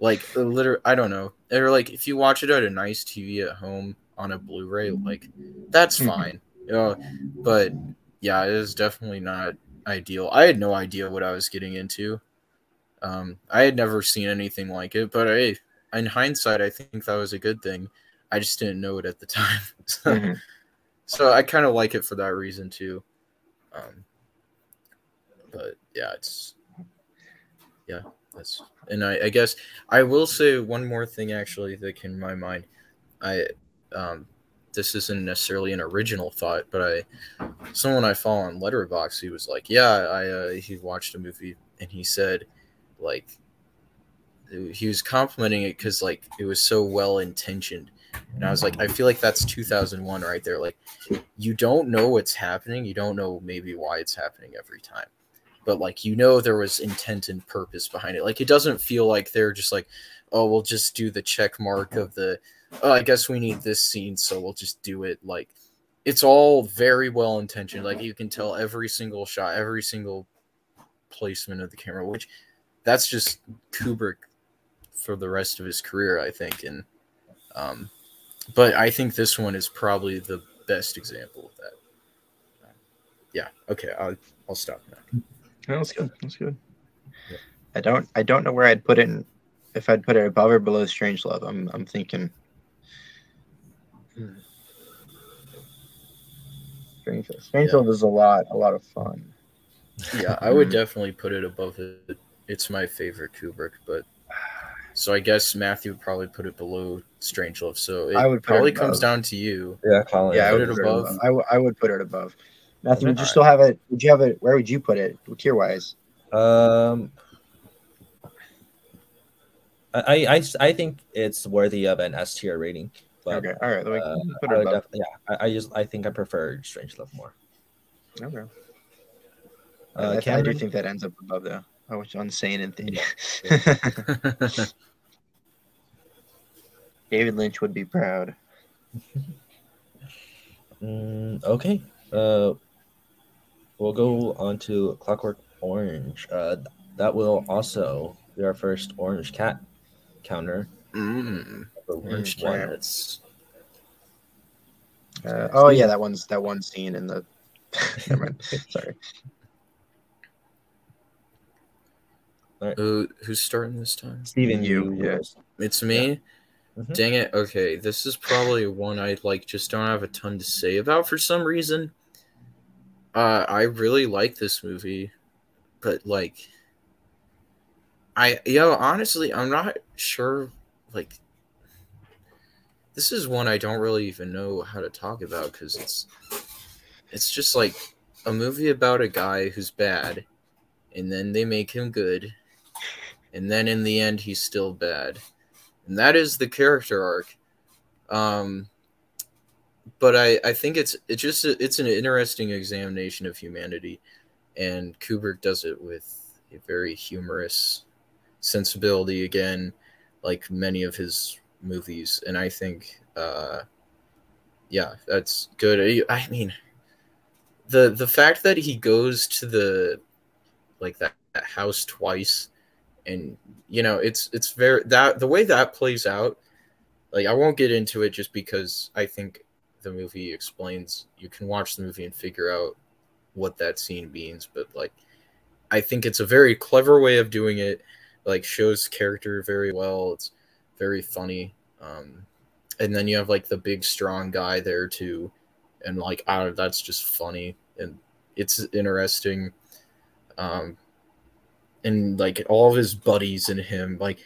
C: Like literally, I don't know. Or like if you watch it at a nice TV at home on a Blu-ray, like that's
B: Mhm.
C: fine. Know, but yeah, it is definitely not ideal. I had no idea what I was getting into. Um, I had never seen anything like it, but hey, in hindsight, I think that was a good thing. I just didn't know it at the time. So,
B: Mhm.
C: so I kind of like it for that reason too. Um, but yeah, it's yeah, that's and I, I guess I will say one more thing actually that came to my mind. I um, this isn't necessarily an original thought, but I someone I follow on Letterboxd, he was like, yeah, I uh, he watched a movie and he said like he was complimenting it because like it was so well intentioned and i was like i feel like that's 2001 right there like you don't know what's happening you don't know maybe why it's happening every time but like you know there was intent and purpose behind it like it doesn't feel like they're just like oh we'll just do the check mark of the oh i guess we need this scene so we'll just do it like it's all very well intentioned like you can tell every single shot every single placement of the camera which that's just kubrick for the rest of his career i think and Um, but I think this one is probably the best example of that. Yeah. Okay. I'll I'll stop now.
B: That's good. That's good.
C: Yeah.
B: I don't I don't know where I'd put it in, if I'd put it above or below Strangelove. I'm I'm thinking. Hmm. Strange Strange
C: Yeah.
B: Love is a lot a lot of fun.
C: Yeah, I would definitely put it above it. It's my favorite Kubrick, but so I guess Matthew would probably put it below Strangelove. So it
B: I would put it
C: probably comes down to you.
A: Yeah, Colin.
B: yeah, I
C: put
B: would
C: it
B: put
C: above?
B: it above. I, w- I would put it above. Matthew, would you still have it? Would you have it? Where would you put it tier wise?
A: Um, I, I, I, I think it's worthy of an S tier rating. But
B: Okay, all right, then we
A: uh,
B: put
A: I
B: it
A: would
B: above.
A: def- yeah, I, I just I think I prefer Strangelove more.
B: Okay.
A: Uh,
B: I, I do think that ends up above though. I was insane and thing. David Lynch would be proud.
A: Mm, okay. Uh, we'll go on to Clockwork Orange. Uh, that will also be our first Orange Cat counter.
C: mm,
A: for
C: orange
A: one.
C: cats.
B: Uh, oh yeah, that one's that one scene in the. Never mind. Sorry.
C: Who, who's starting this time?
A: Steven,
B: You,
A: you,
B: yeah.
A: was-
C: It's me.
A: Mhm.
C: Dang it. Okay, this is probably one I like just don't have a ton to say about for some reason. Uh I really like this movie, but like I yo, honestly, I'm not sure like this is one I don't really even know how to talk about cuz it's it's just like a movie about a guy who's bad and then they make him good and then in the end he's still bad and that is the character arc. Um, but I, I think it's it's just a, it's an interesting examination of humanity, and Kubrick does it with a very humorous sensibility again, like many of his movies, and I think, uh, yeah, that's good. I, mean, the the fact that he goes to the like that, that house twice and you know it's it's very that the way that plays out like i won't get into it just because i think the movie explains you can watch the movie and figure out what that scene means but like i think it's a very clever way of doing it like shows character very well it's very funny um and then you have like the big strong guy there too and like I don't, that's just funny and it's interesting um and like all of his buddies and him like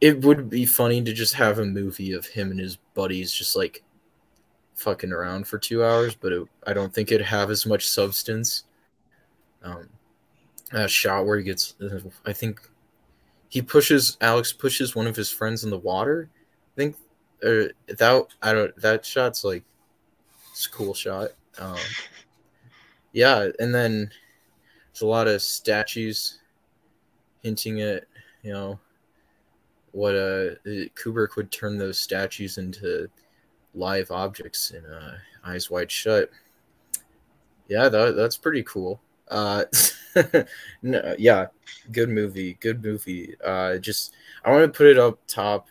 C: it would be funny to just have a movie of him and his buddies just like fucking around for two hours but it, i don't think it'd have as much substance. Um that shot where he gets i think he pushes alex pushes one of his friends in the water i think or that i don't that shot's like it's a cool shot um yeah and then there's a lot of statues hinting at you know what uh Kubrick would turn those statues into live objects in uh, Eyes Wide Shut. Yeah, that, that's pretty cool. Uh, no, yeah, good movie, good movie. Uh, just I want to put it up top,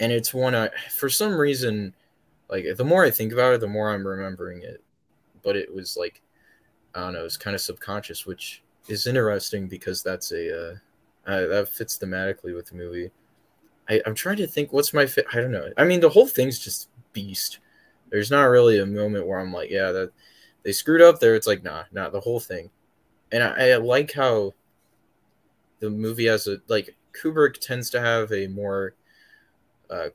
C: and it's one I for some reason like the more I think about it, the more I'm remembering it. But it was like I don't know, it's kind of subconscious, which is interesting because that's a uh, uh, that fits thematically with the movie. I, I'm trying to think what's my fit. I don't know. I mean, the whole thing's just beast. There's not really a moment where I'm like, yeah, that they screwed up there. It's like, nah, nah, the whole thing. And I, I like how the movie has a like Kubrick tends to have a more uh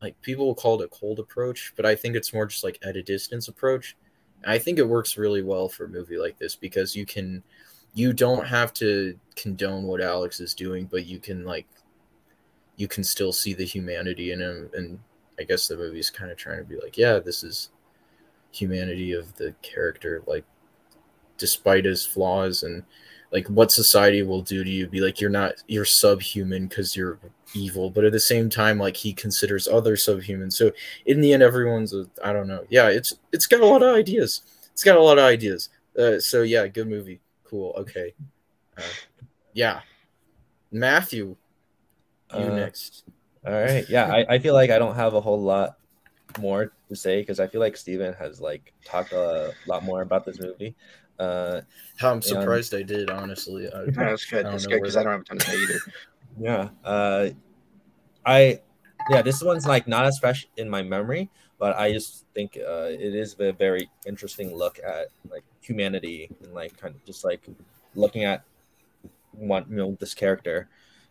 C: like people will call it a cold approach, but I think it's more just like at a distance approach. I think it works really well for a movie like this because you can you don't have to condone what Alex is doing, but you can like you can still see the humanity in him and I guess the movie's kind of trying to be like, yeah, this is humanity of the character like despite his flaws and like what society will do to you be like you're not you're subhuman because you're evil but at the same time like he considers other subhuman. So in the end everyone's a i don't know. Yeah it's it's got a lot of ideas. It's got a lot of ideas. Uh, so yeah good movie. Cool. Okay. Uh, yeah. Matthew you
A: Uh,
C: next.
A: All right. Yeah, I, I feel like I don't have a whole lot more to say because I feel like Steven has like talked a lot more about this movie. Uh,
C: I'm surprised I did, honestly. I,
B: That's good. That's good because I don't have a ton to say either.
A: yeah. Uh, I yeah, this one's like not as fresh in my memory, but I just think uh, it is a very interesting look at like humanity and like kind of just like looking at one you know this character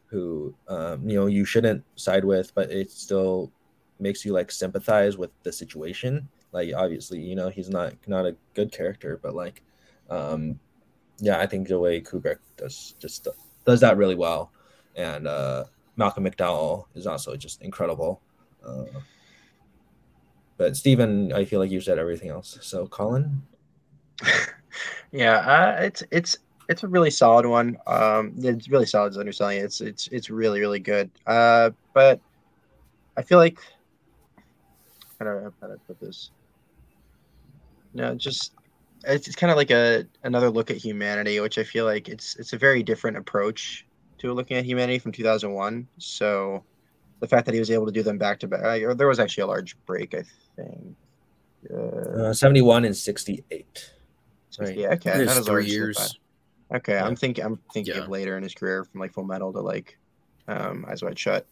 A: who um, you know you shouldn't side with, but it still makes you like sympathize with the situation. Like obviously, you know he's not not a good character, but like um, yeah, I think the way Kubrick does just does that really well, and uh, Malcolm McDowell is also just incredible. Uh, but Stephen, I feel like you said everything else. So Colin,
B: yeah, uh, it's it's it's a really solid one. Um, it's really solid. Is underselling it. It's it's it's really really good. Uh, but I feel like how do I, how I put this? No, just it's, it's kind of like a another look at humanity, which I feel like it's it's a very different approach to looking at humanity from 2001. So the fact that he was able to do them back to back, or there was actually a large break, I think. Uh,
A: uh, seventy-one and sixty-eight. Right.
B: yeah, okay, that is
C: three years.
B: Okay,
A: Yeah.
B: I'm thinking I'm thinking
C: Yeah.
B: of later in his career from like Full Metal to like um, Eyes Wide Shut.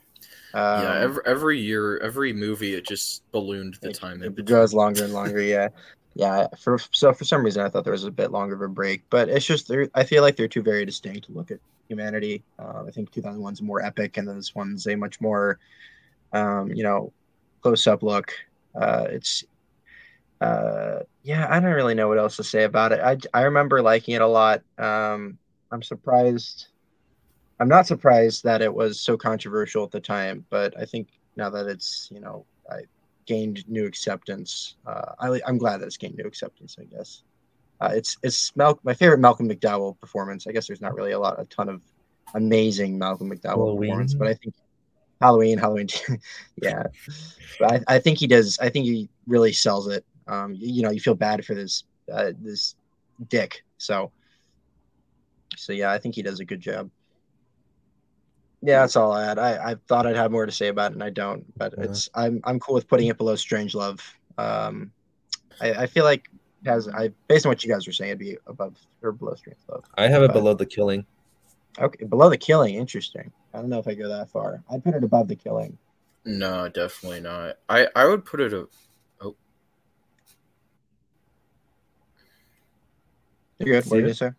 B: Um,
C: yeah, every, every year, every movie, it just ballooned the
B: it,
C: time in
B: it
C: between.
B: goes longer and longer. Yeah, yeah. For so for some reason, I thought there was a bit longer of a break, but it's just I feel like they're two very distinct look at humanity. Uh, I think 2001's more epic, and then this one's a much more, um, you know, close up look. Uh, it's uh, yeah, I don't really know what else to say about it. I I remember liking it a lot. Um, I'm surprised. I'm not surprised that it was so controversial at the time, but I think now that it's you know I gained new acceptance, uh, I, I'm glad that it's gained new acceptance. I guess uh, it's it's Mal- my favorite Malcolm McDowell performance. I guess there's not really a lot, a ton of amazing Malcolm McDowell
A: Halloween.
B: performance, but I think Halloween, Halloween, yeah. But I, I think he does. I think he really sells it. Um, you, you know, you feel bad for this uh, this dick. So, so yeah, I think he does a good job. Yeah, that's all I had. I, I thought I'd have more to say about it, and I don't. But
A: Yeah.
B: it's I'm I'm cool with putting it below Strangelove. Um, I, I feel like it has I based on what you guys were saying, it'd be above or below Strange Love.
A: I have it below the killing.
B: Okay, below the Killing. Interesting. I don't know if I go that far. I'd put it above the Killing.
C: No, definitely not. I I would put it. A, oh,
B: You're good. What did you say?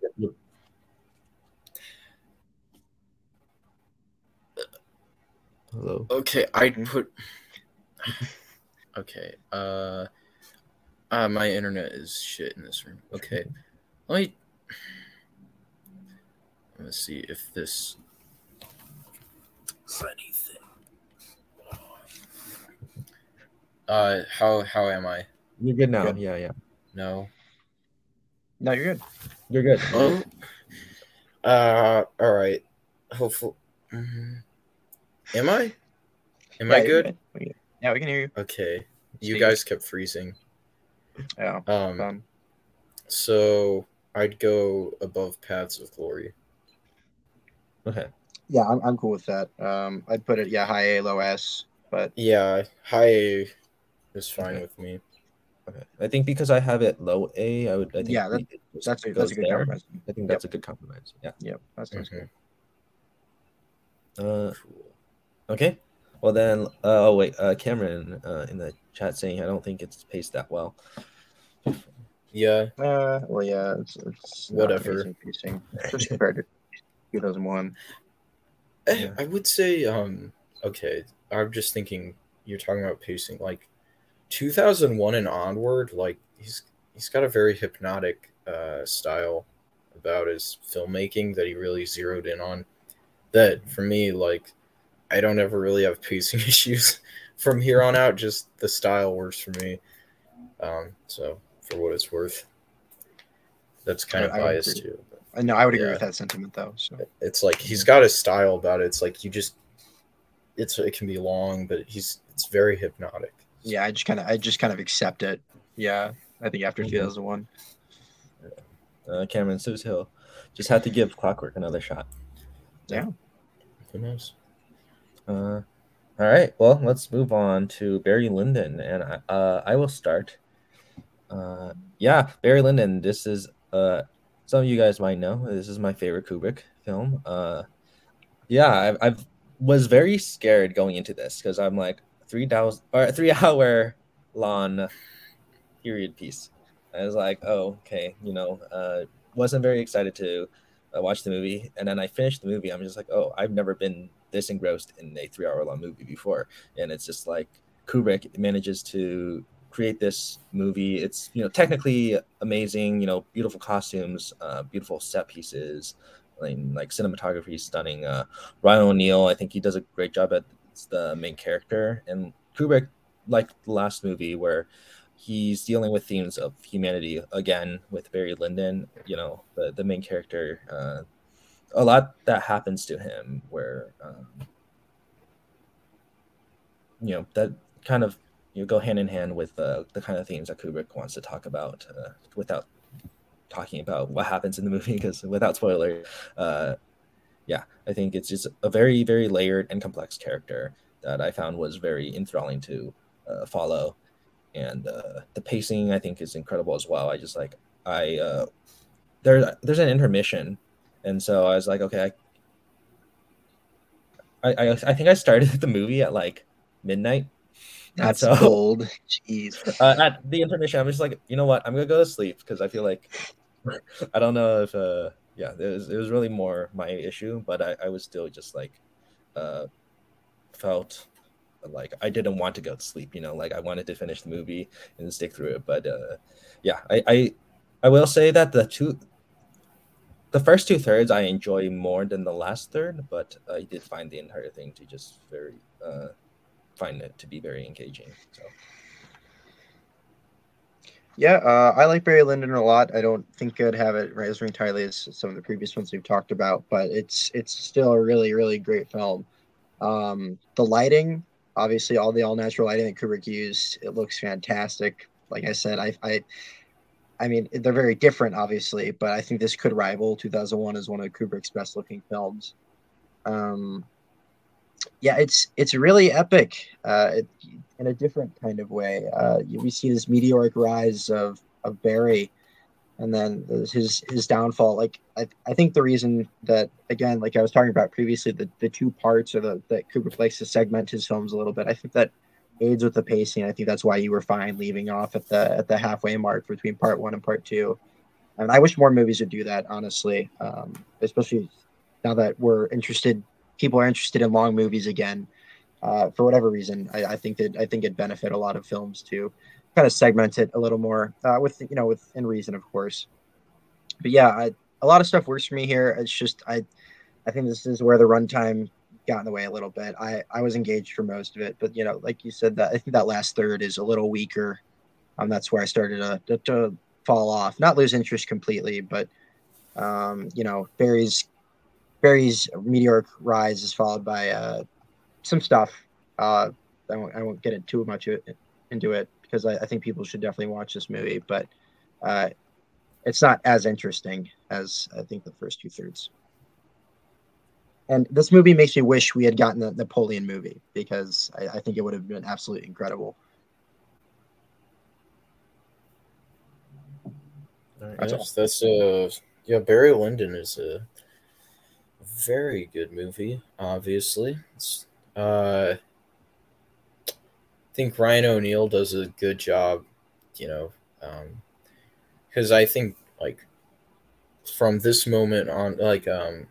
A: Hello.
C: okay, I'd
B: Mhm.
C: put. Okay. Uh. Uh, my internet is shit in this room. Okay, let me. Let's see if this. Anything. Uh, how how am I?
A: You're good now.
B: Good.
A: Yeah, yeah.
C: No.
B: No, you're good.
A: You're good.
C: Oh. Uh. All right. Hopefully. Mhm. Am I? Am
B: Yeah,
C: I
B: you're
C: good?
B: We Yeah, we can hear you.
C: Okay. You
B: Speak.
C: guys kept freezing.
B: Yeah.
C: Um.
B: Fun.
C: So I'd go above Paths of Glory.
A: Okay.
B: Yeah, I'm, I'm cool with that. Um, I'd put it yeah high A, low S, but
C: Yeah, high A is fine
A: Okay.
C: with me.
A: Okay. I think because I have it low A, I would. I think
B: Yeah, that-
A: it
B: that's a that's a good
A: there.
B: compromise.
A: I think that's a good compromise. Yeah.
B: Yep, that sounds good.
A: Uh,
C: Cool.
A: Okay. Well then, uh, oh wait, uh, Cameron uh, in the chat saying I don't think it's paced that well.
C: Yeah,
B: Uh, well, yeah, it's, it's not
C: Whatever.
B: amazing pacing, just compared to 2001.
C: Eh,
A: Yeah.
C: I would say. Um. Okay, I'm just thinking. You're talking about pacing, like 2001 and onward. Like he's he's got a very hypnotic uh, style about his filmmaking that he really zeroed in on. That for me, like, I don't ever really have pacing issues from here on out. Just the style works for me. Um. So for what it's worth, that's kind
B: I-
C: of
B: I would
C: biased
B: agree.
C: too. but-
B: I know I would agree
C: Yeah.
B: with that sentiment though. So
C: it's like he's got a style about it. It's like you just it's it can be long, but he's it's very hypnotic.
B: yeah, I just kind of I just kind of accept it. Yeah, I think after
A: Mhm.
B: 2001.
A: Uh, Cameron Suze Hill just had to give Clockwork another shot. Yeah.
C: Who knows?
A: Uh, all right. Well, let's move on to Barry Lyndon, and I, uh, I will start. Uh, yeah, Barry Lyndon. This is uh, some of you guys might know. This is my favorite Kubrick film. Uh, yeah, I, I was very scared going into this because I'm like three thousand or three hour long period piece. I was like, oh, okay, you know, uh, wasn't very excited to uh, watch the movie, and then I finished the movie. I'm just like, oh, I've never been this engrossed in a three hour long movie before, and it's just like Kubrick manages to create this movie. It's you know technically amazing, you know, beautiful costumes, uh, beautiful set pieces, like, like cinematography stunning. Uh, Ryan O'Neal, I think he does a great job at the main character, and Kubrick, like the last movie where he's dealing with themes of humanity again with Barry Lyndon. You know, the the main character. Uh, a lot that happens to him where um, you know that kind of you know, go hand in hand with uh, the kind of themes that Kubrick wants to talk about uh, without talking about what happens in the movie because without spoiler uh, yeah i think it's just a very very layered and complex character that i found was very enthralling to uh, follow and uh, the pacing I think is incredible as well. I just like I uh, there there's an intermission, and so I was like, okay, I I, I think I started the movie at like midnight.
B: That's so, bold. Jeez.
A: Uh, at the intermission, I'm just like, you know what? I'm gonna go to sleep because I feel like I don't know if uh yeah, it was it was really more my issue, but I, I was still just like uh felt like I didn't want to go to sleep. You know, like I wanted to finish the movie and stick through it. But uh, yeah, I, I I will say that the two the first two thirds I enjoy more than the last third, but I did find the entire thing to just very uh, find it to be very engaging. So.
B: Yeah, uh, I like Barry Lyndon a lot. I don't think I'd have it as entirely as some of the previous ones we've talked about, but it's it's still a really really great film. Um, the lighting obviously all the all natural lighting that Kubrick used, it looks fantastic. Like I said, I, I, I mean, they're very different, obviously, but I think this could rival 2001 as one of Kubrick's best looking films. Um, yeah, it's it's really epic uh, it, in a different kind of way. Uh, we see this meteoric rise of of Barry and then his his downfall. Like I, I think the reason that again, like I was talking about previously, the, the two parts or the that Kubrick likes to segment his films a little bit. I think that aids with the pacing. I think that's why you were fine leaving off at the at the halfway mark between part one and part two. And I wish more movies would do that, honestly, um, especially now that we're interested. People are interested in long movies again. Uh, for whatever reason, I, I think that I think it'd benefit a lot of films to kind of segment it a little more uh, with you know within reason, of course. But yeah, I, a lot of stuff works for me here. It's just I, I think this is where the runtime got in the way a little bit. I I was engaged for most of it, but you know, like you said, that I think that last third is a little weaker. Um, that's where I started to, to, to fall off, not lose interest completely, but um, you know, Barry's Barry's meteoric rise is followed by uh, some stuff. Uh, I won't I won't get it too much into it because I, I, think people should definitely watch this movie, but uh, it's not as interesting as I think the first two thirds. And this movie makes me wish we had gotten the Napoleon movie because I, I think it would have been absolutely incredible.
C: That's, yes, that's uh yeah, Barry Lyndon is a very good movie, obviously. It's, uh think Ryan O'Neal does a good job, you know, because um, I think like from this moment on, like um,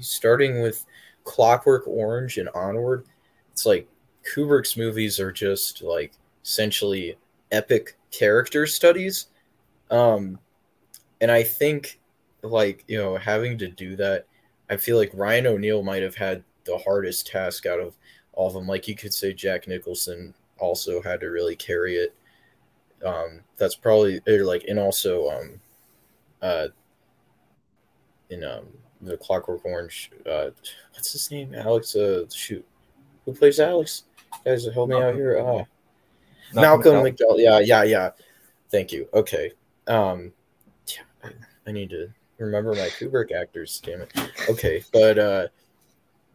C: starting with Clockwork Orange and onward, it's like Kubrick's movies are just like essentially epic character studies. Um, and I think like, you know, having to do that, I feel like Ryan O'Neal might have had the hardest task out of all of them. Like you could say Jack Nicholson also had to really carry it. Um, that's probably like and also um, uh, in um the Clockwork Orange. Uh, what's his name? Alex. Uh, shoot, who plays Alex? guys, help me out here. Uh, Malcolm, Malcolm McDowell. Yeah, yeah, yeah. Thank you. Okay. Um, yeah, I, I need to remember my Kubrick actors. Damn it. Okay, but uh,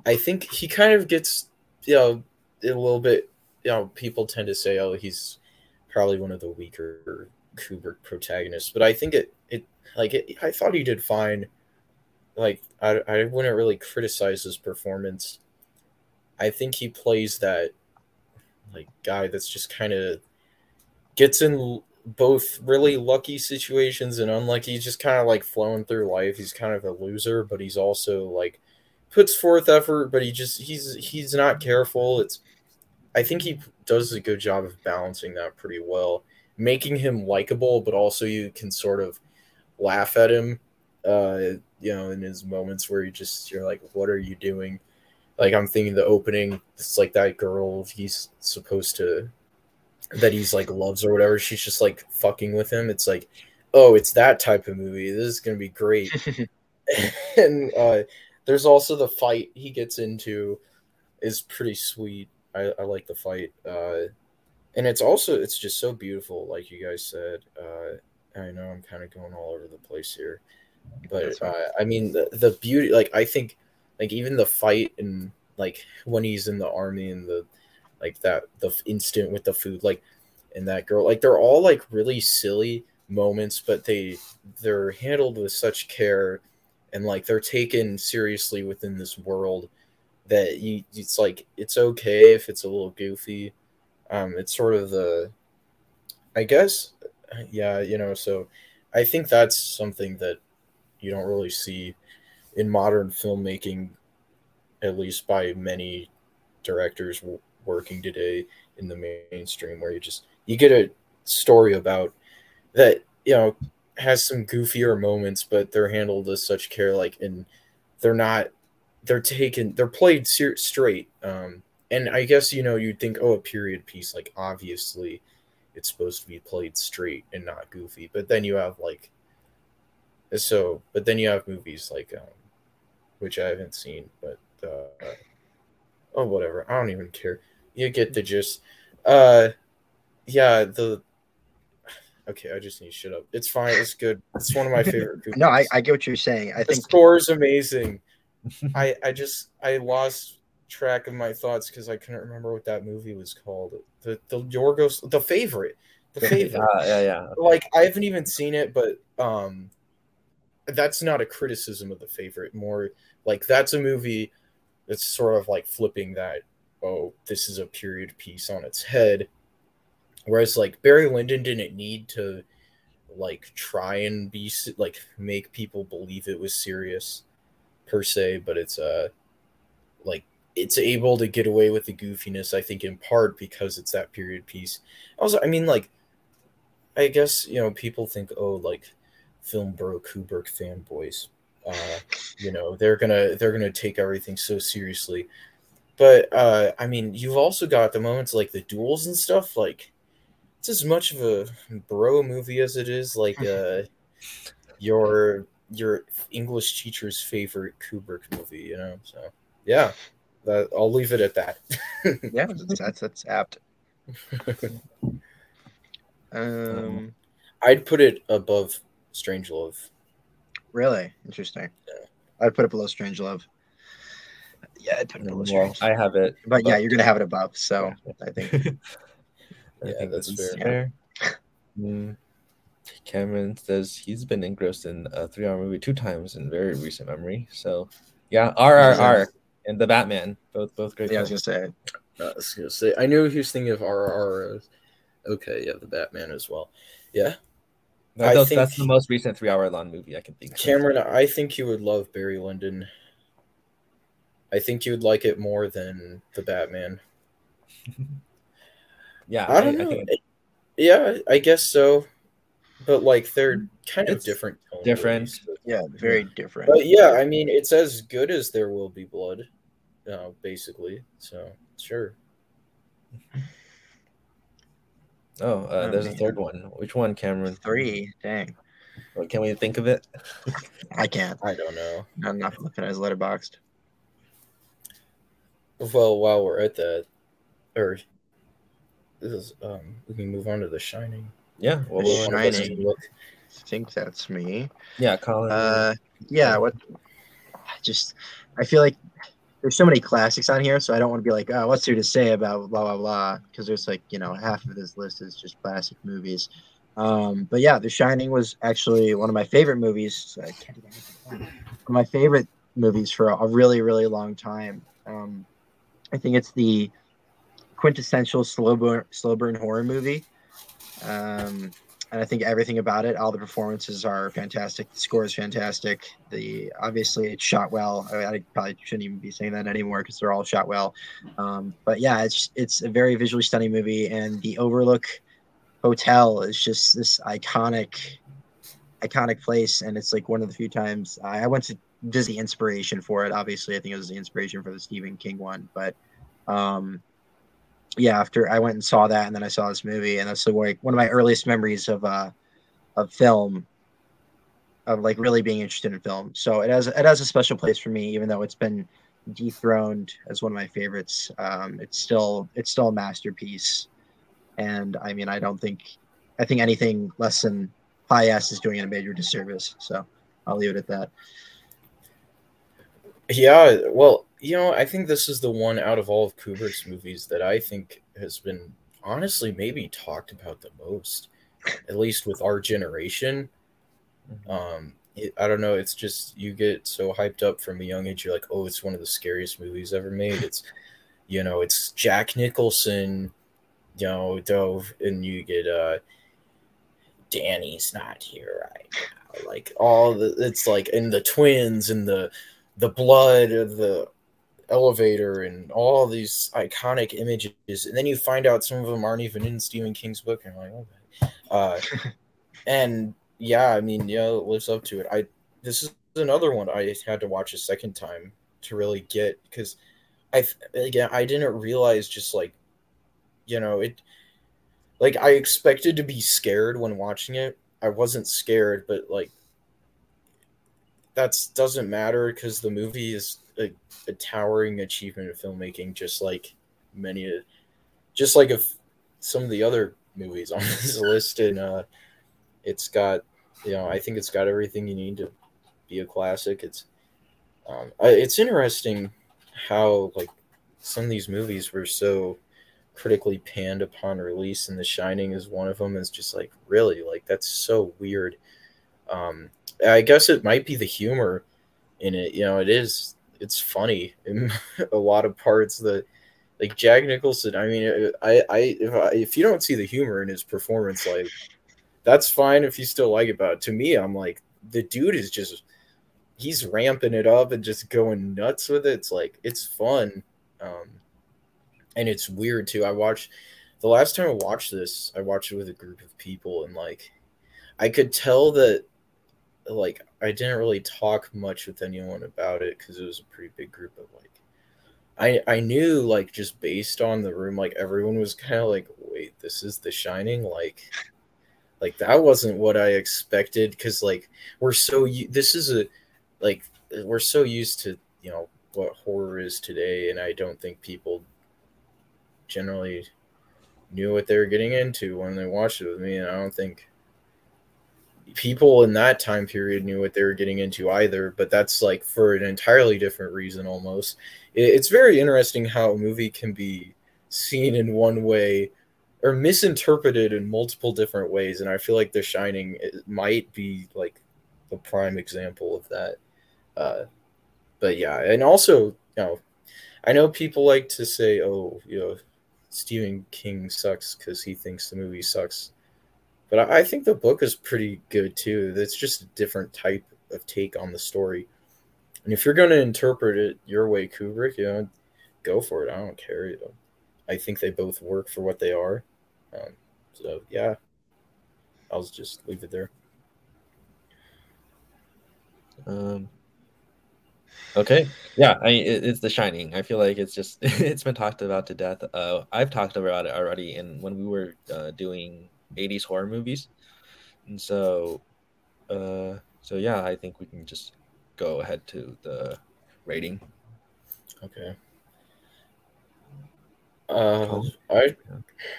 C: I think he kind of gets you know a little bit. You know, people tend to say, "Oh, he's probably one of the weaker Kubrick protagonists," but I think it it like it, I thought he did fine. Like I I wouldn't really criticize his performance. I think he plays that like guy that's just kind of gets in both really lucky situations and unlucky. He's just kind of like flowing through life. He's kind of a loser, but he's also like puts forth effort, but he just he's he's not careful. It's I think he does a good job of balancing that pretty well, making him likable, but also you can sort of laugh at him. Uh, you know, in his moments where you just you're like, what are you doing? Like I'm thinking the opening, it's like that girl he's supposed to that he's like loves or whatever. She's just like fucking with him. It's like, oh, it's that type of movie. This is gonna be great. and uh, there's also the fight he gets into is pretty sweet. I, I like the fight. Uh, and it's also it's just so beautiful, like you guys said. Uh, I know I'm kind of going all over the place here, but uh, I mean the the beauty. Like I think, like even the fight and like when he's in the army and the like that the instant with the food like and that girl like they're all like really silly moments but they they're handled with such care and like they're taken seriously within this world that you it's like it's okay if it's a little goofy um it's sort of the i guess yeah you know so i think that's something that you don't really see in modern filmmaking at least by many directors working today in the mainstream where you just you get a story about that you know has some goofier moments but they're handled with such care like and they're not they're taken they're played straight um and i guess you know you'd think oh a period piece like obviously it's supposed to be played straight and not goofy but then you have like so but then you have movies like um which i haven't seen but uh oh whatever i don't even care you get the gist. Uh, yeah, the okay. I just need to shut up. It's fine. It's good. It's one of my favorite.
B: no, I, I get what you're saying. I
C: the
B: think
C: score is amazing. I I just I lost track of my thoughts because I couldn't remember what that movie was called. The the Yorgos the favorite. The favorite.
A: Uh, yeah, yeah. Okay.
C: Like I haven't even seen it, but um that's not a criticism of the favorite. More like that's a movie that's sort of like flipping that oh, this is a period piece on its head. Whereas like Barry Lyndon didn't need to like try and be like make people believe it was serious per se, but it's uh like it's able to get away with the goofiness, I think, in part because it's that period piece. Also, I mean, like, I guess you know people think, oh, like, film bro Kubrick fanboys, uh, you know, they're gonna they're gonna take everything so seriously. But uh, I mean, you've also got the moments like the duels and stuff. Like, it's as much of a bro movie as it is like uh, your your English teacher's favorite Kubrick movie. You know, so yeah, that, I'll leave it at that.
B: yeah, that's that's apt. um,
C: I'd put it above Strangelove.
B: Really interesting. Yeah. I'd put it below Strangelove yeah, I'd put it below well,
A: I have it,
B: but yeah, you're gonna have it above. So I think.
A: I yeah, think that's fair. fair. Mm. Cameron says he's been engrossed in a three-hour movie two times in very recent memory. So, yeah, RRR and the Batman, both both great.
B: Yeah, films. I was gonna
C: say. I was gonna say. I knew he was thinking of RRR. Okay, yeah, the Batman as well. Yeah,
A: I think, that's the most recent three-hour long movie I can think.
C: of. Cameron, I think you would love Barry Lyndon. I think you'd like it more than the Batman.
A: yeah,
C: I don't I, know. I yeah, I guess so. But like they're kind of different.
A: Different.
B: Yeah, very different.
C: But yeah, I mean, it's as good as There Will Be Blood, uh, basically. So sure.
A: Oh, uh, oh, there's man. a third one. Which one, Cameron?
B: Three. Dang.
A: What, can we think of it?
B: I can't.
C: I don't know.
B: I'm not looking at his Letterboxd.
C: Well, while we're at that, or this is, um, we can move on to The Shining.
A: Yeah,
B: well, the Shining. I think that's me.
A: Yeah, Colin.
B: Uh, yeah. What? I just, I feel like there's so many classics on here, so I don't want to be like, oh, what's there to say about blah blah blah? Because there's like you know half of this list is just classic movies. Um, but yeah, The Shining was actually one of my favorite movies. So I can't even one of my favorite movies for a really really long time. Um, I think it's the quintessential slow burn slow burn horror movie. Um, and I think everything about it, all the performances are fantastic. The score is fantastic. The obviously it's shot well. I, I probably shouldn't even be saying that anymore because they're all shot well. Um, but yeah, it's it's a very visually stunning movie, and the Overlook Hotel is just this iconic, iconic place, and it's like one of the few times I, I went to the inspiration for it. Obviously, I think it was the inspiration for the Stephen King one, but um, yeah, after I went and saw that, and then I saw this movie, and that's like one of my earliest memories of uh of film, of like really being interested in film. So it has it has a special place for me, even though it's been dethroned as one of my favorites. Um, it's still it's still a masterpiece, and I mean I don't think I think anything less than High S is doing it a major disservice. So I'll leave it at that.
C: Yeah, well, you know, I think this is the one out of all of Kubrick's movies that I think has been honestly maybe talked about the most, at least with our generation. Mm-hmm. Um, it, I don't know. It's just you get so hyped up from a young age. You're like, oh, it's one of the scariest movies ever made. It's, you know, it's Jack Nicholson, you know, Dove, and you get uh, Danny's not here right now. Like all the, it's like, in the twins and the the blood of the elevator and all these iconic images and then you find out some of them aren't even in stephen king's book and i'm like okay. Uh, and yeah i mean yeah it lives up to it. I this is another one i had to watch a second time to really get because i again i didn't realize just like you know it like i expected to be scared when watching it. I wasn't scared but like that's doesn't matter because the movie is a, a, towering achievement of filmmaking, just like many, just like if some of the other movies on this list, and uh, it's got, you know, I think it's got everything you need to be a classic. It's, um, it's interesting how like some of these movies were so critically panned upon release, and The Shining is one of them. Is just like really like that's so weird. Um, I guess it might be the humor in it. You know, it is. It's funny in a lot of parts. That like Jack Nicholson. I mean, I, I if I, if you don't see the humor in his performance, like that's fine if you still like it. But to me, I'm like the dude is just he's ramping it up and just going nuts with it. It's like it's fun, um, and it's weird too. I watched the last time I watched this. I watched it with a group of people, and like I could tell that like I didn't really talk much with anyone about it because it was a pretty big group of like I I knew like just based on the room like everyone was kind of like wait this is The Shining? Like like that wasn't what I expected because like we're so this is a like we're so used to you know what horror is today and I don't think people generally knew what they were getting into when they watched it with me and I don't think people in that time period knew what they were getting into either, but that's like for an entirely different reason almost. It's very interesting how a movie can be seen in one way or misinterpreted in multiple different ways, and I feel like The Shining might be like the prime example of that. Uh, but yeah, and also, you know, I know people like to say, "Oh, you know, Stephen King sucks because he thinks the movie sucks." But I think the book is pretty good too. It's just a different type of take on the story. And if you're going to interpret it your way, Kubrick, you know, go for it. I don't care. I think they both work for what they are. Um, so yeah, I'll just leave it there.
A: Um. Okay. Yeah, I it, it's The Shining. I feel like it's just it's been talked about to death. Uh, I've talked about it already, and when we were uh, doing 80s horror movies. And so uh so yeah, I think we can just go ahead to the rating.
C: Okay. Uh, I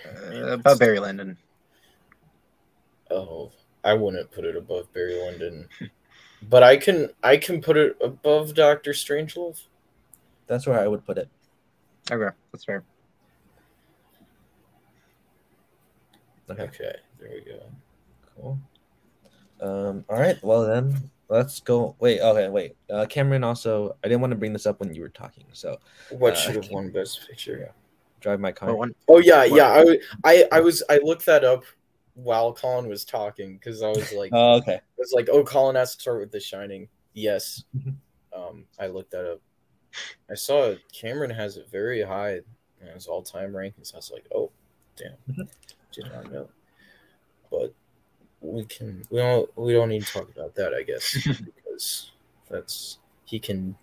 B: uh, above Barry Lyndon.
C: Oh, I wouldn't put it above Barry Lyndon, but I can I can put it above Doctor Strangelove.
A: that's where I would put it.
B: Okay, that's fair.
A: Okay,
C: Okay, there we go.
A: cool. Um, all right. Well then, let's go. Wait. Okay. Wait. Uh, Cameron. Also, I didn't want to bring this up when you were talking. So
C: What
A: Uh,
C: should have won Best Picture? Yeah.
A: drive my
B: Or
A: car.
C: Oh yeah,
B: What?
C: yeah. I was I looked that up while Colin was talking because I was like,
A: Oh, okay.
C: I was like, oh, Colin has to start with The Shining. Yes.
A: Mhm.
C: um, I looked that up. I saw Cameron has it very high in his all time rankings. I was like, oh, damn,
A: Mhm.
C: Did not know. But we can we don't we don't need to talk about that, I guess, because that's he can.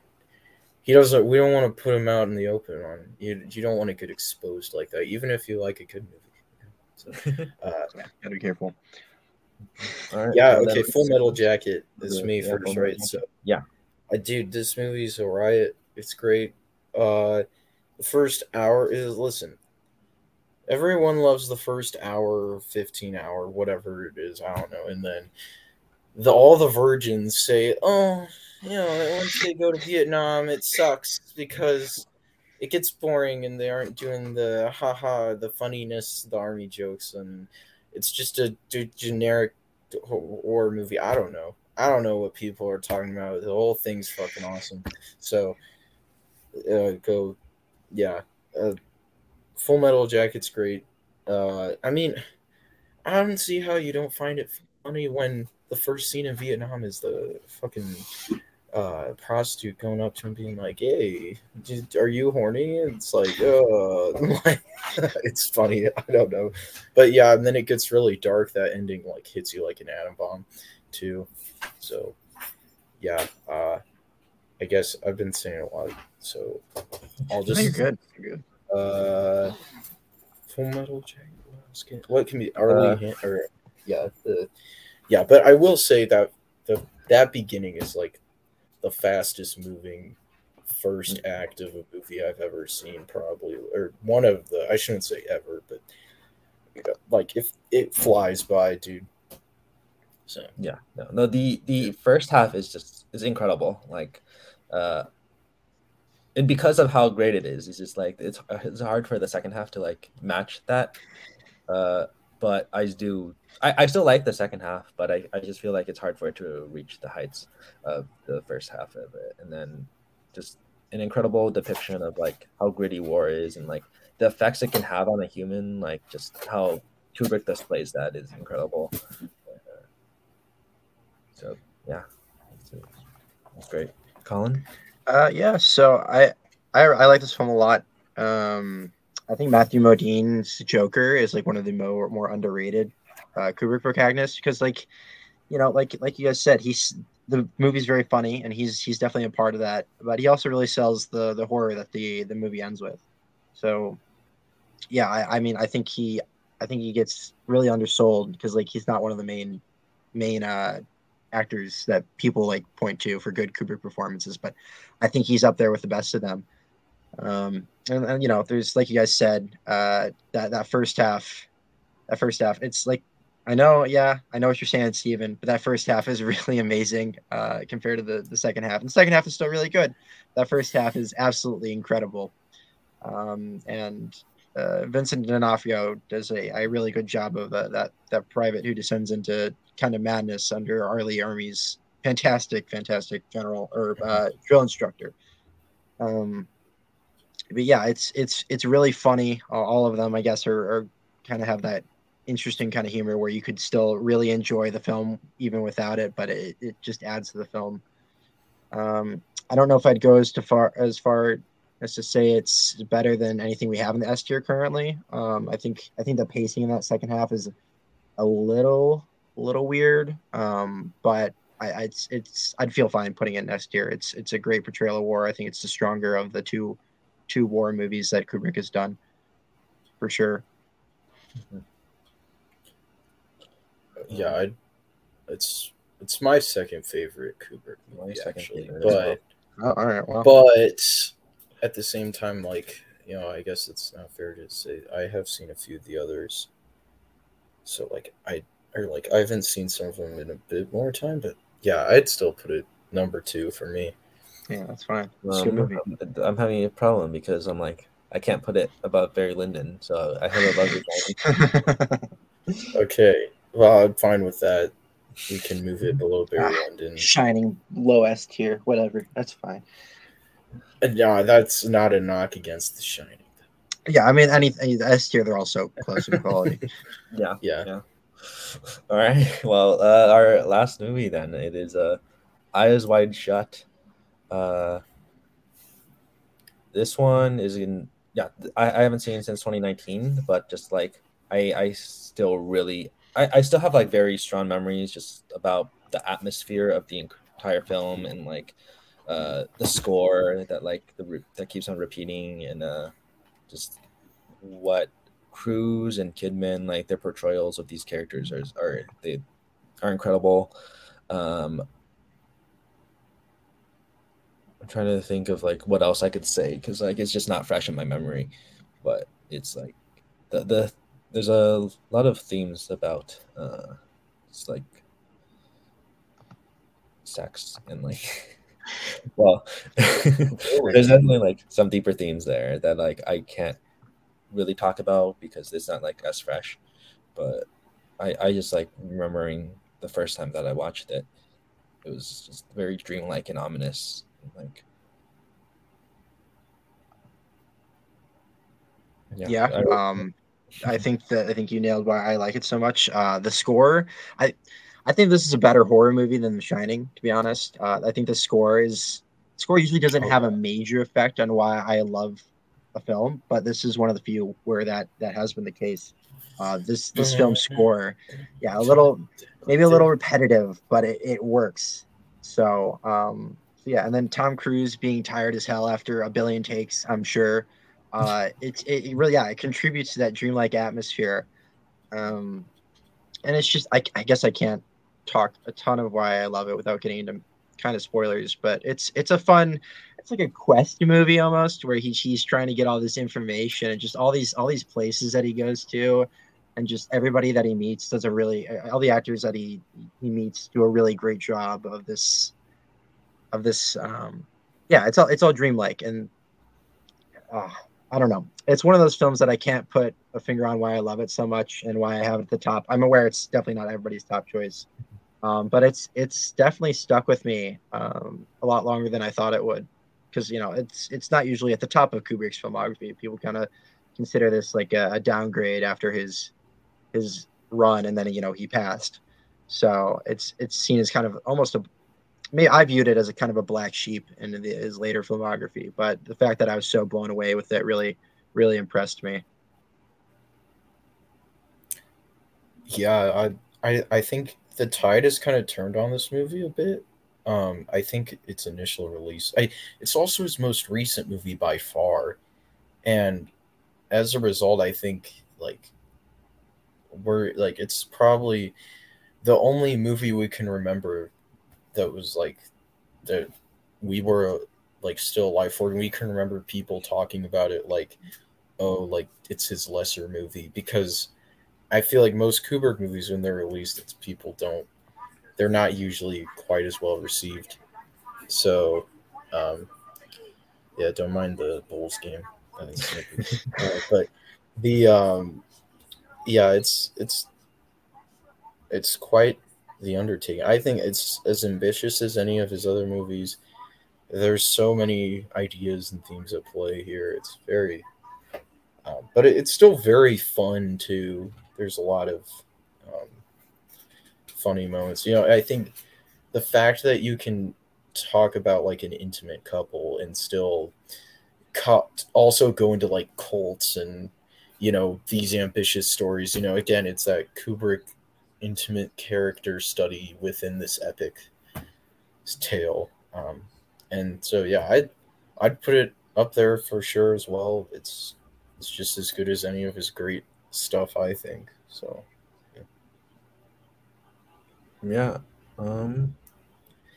C: He doesn't. We don't want to put him out in the open. On you, you don't want to get exposed like that, even if you like a good movie. So, uh,
B: yeah, gotta be careful.
A: All right.
C: yeah, okay. Full Metal Jacket is
A: Yeah,
C: me
A: yeah,
C: first,
A: Metal
C: right? So
A: Yeah.
C: I dude, this movie's a riot. It's great. Uh, the first hour is listen. Everyone loves the first hour, fifteen hour, whatever it is. I don't know, and then the all the virgins say, "Oh, you know, once they go to Vietnam, it sucks because." It gets boring, and they aren't doing the haha, the funniness, the army jokes, and it's just a, d- generic horror movie. I don't know. I don't know what people are talking about. The whole thing's fucking awesome. So, uh, go, yeah. Uh, Full Metal Jacket's great. Uh, I mean, I don't see how you don't find it funny when the first scene in Vietnam is the fucking uh prostitute going up to him being like hey are you horny and it's like uh it's funny i don't know but yeah and then it gets really dark that ending like hits you like an atom bomb too so yeah uh i guess i've been saying a lot so i'll
B: No, you're
C: just
B: good. You're good.
C: Uh full metal jacket what can, can be early
A: Uh,
C: hint or yeah the yeah but i will say that the that beginning is like the fastest moving first act of a movie I've ever seen, probably, or one of the. I shouldn't say ever, but you know, like if it flies by, dude. So
A: Yeah, no, no. The the first half is just is incredible. Like, uh, and because of how great it is, it's just like it's it's hard for the second half to like match that. Uh, but I do. I, I still like the second half, but I, I just feel like it's hard for it to reach the heights of the first half of it. And then just an incredible depiction of like how gritty war is and like the effects it can have on a human, like just how Kubrick displays that is incredible. So yeah, it's great. Colin,
B: Uh, yeah. So I, I I like this film a lot. Um, I think Matthew Modine's Joker is like one of the more more underrated uh, Kubrick protagonists because like, you know, like like you guys said, he's the movie's very funny and he's he's definitely a part of that. But he also really sells the the horror that the the movie ends with. So, yeah, I, I mean, I think he I think he gets really undersold because like he's not one of the main main uh actors that people like point to for good Kubrick performances, but I think he's up there with the best of them. Um, and, and you know, there's like you guys said, uh, that that first half, that first half, it's like I know, yeah, I know what you're saying, Steven, but that first half is really amazing uh, compared to the the second half. And the second half is still really good. That first half is absolutely incredible. Um, and uh, Vincent D'Onofrio does a, a really good job of uh, that that private who descends into kind of madness under R. Lee Ermey's fantastic, fantastic general or uh, drill instructor. Um, but yeah, it's it's it's really funny. All- of them, I guess, are, are kind of have that interesting kind of humor where you could still really enjoy the film even without it, but it, it just adds to the film. Um, I don't know if I'd go as to far as far as to say it's better than anything we have in the S tier currently. Um, I think I think the pacing in that second half is a little little weird, um, but I, I it's, it's I'd feel fine putting it next year. It's it's a great portrayal of war. I think it's the stronger of the two two war movies that Kubrick has done, for sure.
C: yeah, I, it's it's my second favorite Kubrick movie
A: second
C: actually, but.
A: well.
B: Oh, all right. Well,
C: but at the same time like you know i guess it's not fair to say i have seen a few of the others so like i or like i haven't seen some of them in a bit more time but yeah i'd still put it number two for me
B: Yeah, that's fine. It's a good
A: Um. I'm, I'm having a problem because I'm like I can't put it above Barry Lyndon, so I have it above the Shining.
C: Okay, well, I'm fine with that. We can move it below Barry
B: Ah,
C: Lyndon.
B: Shining low S tier, whatever. That's fine.
C: No, that's not a knock against The Shining.
B: Yeah, I mean, any, any S tier, they're all so close in quality.
A: yeah,
C: Yeah. Yeah.
A: All right. Well, uh, our last movie then it is uh, Eyes Wide Shut. Uh, this one is in yeah. I, I haven't seen since 2019, but just like I I still really I, I still have like very strong memories just about the atmosphere of the entire film and like uh the score that like the that keeps on repeating and uh just what Cruise and Kidman, like their portrayals of these characters are are they are incredible. Um, I'm trying to think of like what else I could say because like it's just not fresh in my memory, but it's like the the there's a lot of themes about uh, it's like sex and like well there's definitely like some deeper themes there that like I can't really talk about because it's not like as fresh. But I I just like remembering the first time that I watched it. It was just very dreamlike and ominous. Like
B: yeah,
A: I-
B: um i think that i think you nailed why i like it so much uh the score i i think this is a better horror movie than the shining to be honest uh, i think the score is score usually doesn't
C: Oh,
B: have a major effect on why i love a film but this is one of the few where that that has been the case. Uh this this film score yeah a little maybe a little repetitive but it, it works. So um so yeah and then tom cruise being tired as hell after a billion takes i'm sure. Uh it's it, it really yeah it contributes to that dreamlike atmosphere. Um and it's just I, I guess i can't talk a ton of why i love it without getting into kind of spoilers but it's it's a fun it's like a quest movie almost where he, he's trying to get all this information and just all these all these places that he goes to and just everybody that he meets does a really all the actors that he he meets do a really great job of this of this um yeah it's all it's all dreamlike and uh, i don't know. It's one of those films that i can't put a finger on why i love it so much and why i have it at the top. I'm aware it's definitely not everybody's top choice um, but it's it's definitely stuck with me um, a lot longer than i thought it would. Because you know it's it's not usually at the top of kubrick's filmography. People kind of consider this like a, a downgrade after his his run and then you know he passed. So it's it's seen as kind of almost a me i viewed it as a kind of a black sheep in the, his later filmography but the fact that i was so blown away with it really really impressed me.
C: Yeah, I, I I think the tide has kind of turned on this movie a bit. Um, I think its initial release, I it's also his most recent movie by far, and as a result, I think like we're like it's probably the only movie we can remember that was like that we were like still alive for, and we can remember people talking about it like, oh, like it's his lesser movie because I feel like most Kubrick movies when they're released, it's people don't they're not usually quite as well received. So um yeah, don't mind the Bulls game. Uh, uh, but the um yeah, it's it's it's quite the undertaking. I think it's as ambitious as any of his other movies. There's so many ideas and themes at play here. It's very um, but it, it's still very fun too. There's a lot of um, funny moments. You know, I think the fact that you can talk about like an intimate couple and still also go into like cults and you know these ambitious stories. You know, again, it's that Kubrick intimate character study within this epic tale. Um, and so yeah, I'd I'd put it up there for sure as well. It's it's just as good as any of his great stuff, I think. So
A: yeah. Um,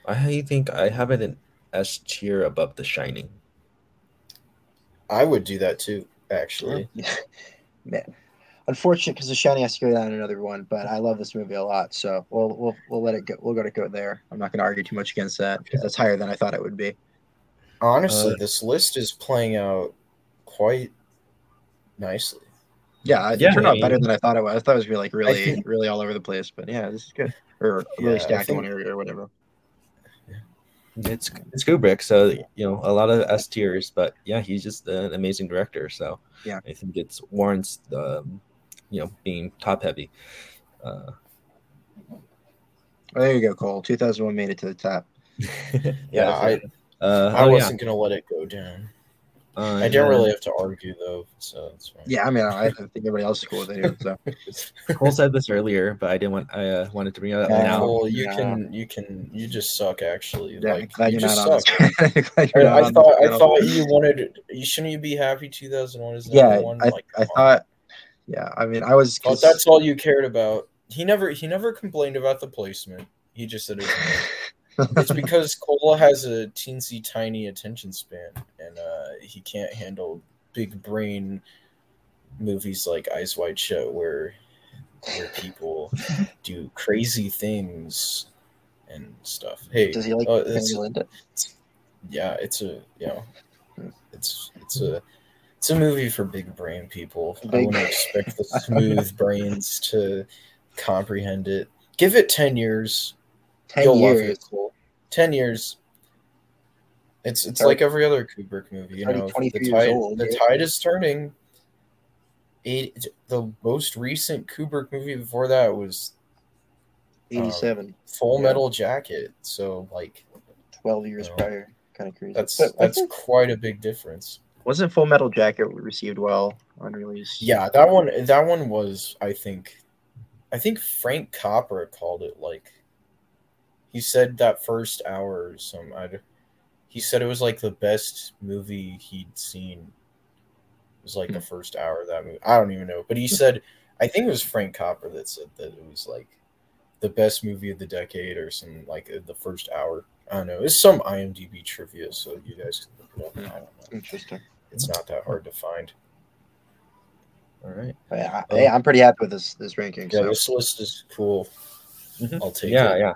A: I think I have it in S tier above The Shining.
C: I would do that too, actually.
B: Yeah. Man. Unfortunate because the Shining has to go down another one, but I love this movie a lot, so we'll we'll we'll let it go. We'll go to go there. I'm not going to argue too much against that because that's higher than I thought it would be.
C: Honestly,
A: Uh,
C: this list is playing out quite nicely.
B: Yeah, it
A: Yeah,
B: turned
A: I
B: out better than I thought it was. I thought it was really, really,
C: think-
B: really all over the place. But yeah, this is good. Or really
C: Yeah, I
B: stacked in one area or whatever.
A: It's it's Kubrick, so you know a lot of S tiers, but yeah, he's just an amazing director. So
B: Yeah.
A: I think it's warrants um, you know being top heavy. Uh,
B: Oh, there you go, Cole. 2001 made it to the top.
C: Yeah, I,
A: uh,
C: I
A: oh,
C: wasn't gonna let it go down.
A: Uh,
C: I didn't
A: and
C: really have to argue though, so it's fine.
B: Yeah, I mean, I I think everybody else is cool with it. Here, so
A: Cole said this earlier, but I didn't want. I uh, wanted to bring it up
B: Yeah,
A: now.
C: Well, you
B: Yeah.
C: can, you can, you just suck. Actually,
B: yeah,
C: like
B: glad
C: you
B: you're
C: just
B: not
C: suck.
B: glad you're not
C: I, I thought, I thought you wanted. You shouldn't you be happy? Two thousand one is the
B: Yeah,
C: one.
B: I,
C: like,
B: I thought. Yeah, I mean, I was.
C: Thought
B: 'cause-
C: that's all you cared about. He never, he never complained about the placement. He just said it. Was it's because Cola has a teensy tiny attention span, and uh, he can't handle big brain movies like Eyes Wide Shut, where where people do crazy things and stuff. Hey,
B: Does he like Penny
C: it's-
B: Linda?
C: yeah, it's a you know, it's it's a it's a movie for big brain people. I
B: Big-
C: wouldn't expect the smooth brains to comprehend it. Give it ten years.
B: 10
C: You'll love
B: years.
C: it. Cool. Ten years. It's it's
B: Thirty-
C: like every other Kubrick movie, you
B: thirty-
C: know.
B: 23
C: The
B: years
C: tide,
B: old,
C: the
B: yeah.
C: tide is turning. It, the most recent Kubrick movie before that was um,
B: 87,
C: Full
B: Yeah.
C: Metal Jacket. So like
B: 12 years
C: No.
B: prior. Kind of crazy.
C: that's
B: But
C: that's
B: think-
C: quite a big difference.
B: wasn't Full Metal Jacket received well on release?
C: Yeah, that one that one was I think I think Frank Capra called it like he said that first hour or some I he said it was like the best movie he'd seen. It was like the first hour of that movie. I don't even know, but he said I think it was Frank Capra that said that it was like the best movie of the decade or some like uh, the first hour. I don't know. It's some IMDb trivia, so you guys can look it up. I don't know.
B: Interesting.
C: It's not that hard to find.
A: All right.
B: But yeah, hey, I'm pretty happy with this this ranking.
C: Yeah,
B: so.
C: this list is cool.
A: Mhm.
C: I'll take
A: yeah,
C: it.
A: yeah.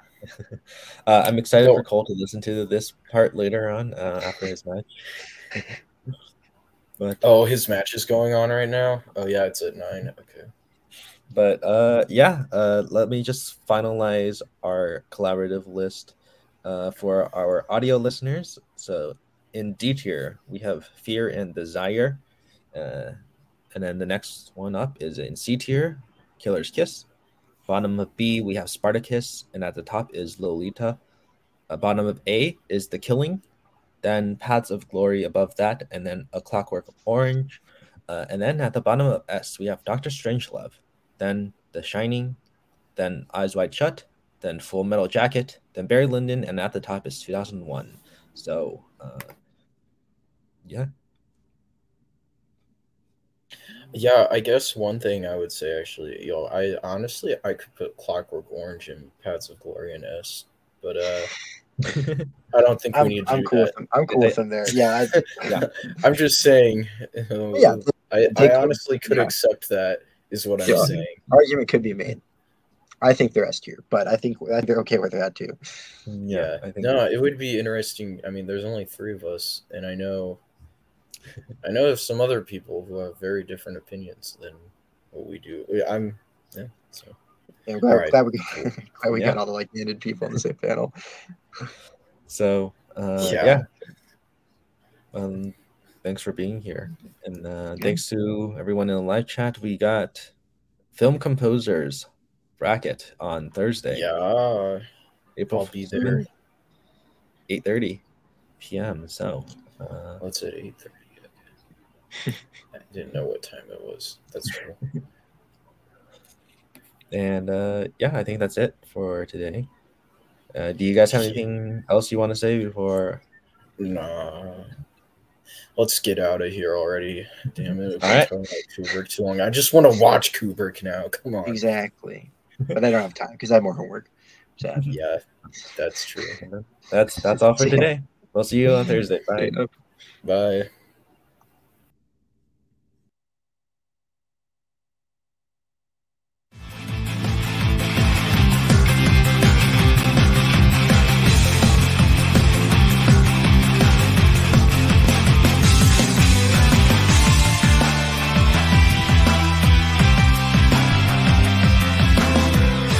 A: uh, I'm excited for Cole to listen to this part later on uh, after his match. but
C: Oh, his match is going on right now. Oh yeah, it's at nine. Okay.
A: but uh, yeah, uh, let me just finalize our collaborative list uh, for our audio listeners. So in D tier, we have Fear and Desire. Uh, and then the next one up is in C tier, Killer's Kiss. Bottom of B, we have Spartacus. And at the top is Lolita. Uh, bottom of A is The Killing. Then Paths of Glory above that. And then A Clockwork Orange. Uh, and then at the bottom of S, we have Doctor Strangelove. Then The Shining. Then Eyes Wide Shut. Then Full Metal Jacket. Then Barry Lyndon. And at the top is 2001. So, uh, yeah.
C: Yeah, I guess one thing I would say actually, yo, I honestly I could put Clockwork Orange and Paths of Glory in S, but uh, I don't think we
B: I'm,
C: need to
B: I'm
C: do
B: cool
C: that.
B: with them. I'm cool with them there. Yeah, I,
C: I'm just saying. uh,
B: Yeah,
C: I, I honestly could
B: yeah.
C: accept that. Is what I'm saying.
B: argument could be made. I think they're S tier, but I think I think they're okay with that too.
A: yeah, I think
C: no, it would be interesting. I mean, there's only three of us, and I know, I know of some other people who have very different opinions than what we do. I'm, yeah. So
B: Yeah, glad,
C: Alright.
B: glad we, glad we
A: Yeah.
B: got all the like-minded people on the same panel.
A: So uh,
C: Yeah.
A: yeah. Um, thanks for being here, and uh, thanks to everyone in the live chat. We got film composers bracket on Thursday,
C: yeah,
A: April
C: I'll be there.
A: eight thirty p.m. So uh,
C: What's at eight thirty? I didn't know what time it was. That's true.
A: and uh, yeah, I think that's it for today. Uh, do you guys have anything else you want to say before?
C: Nah. Let's get out of here already. Damn it. I've
A: All right.
C: talking Kubrick too long. I just want to watch Kubrick now. Come on.
B: Exactly, but I don't have time because I have more homework. So,
C: Yeah, that's true.
A: That's that's all for today. We'll see you on Thursday. Bye.
C: Bye.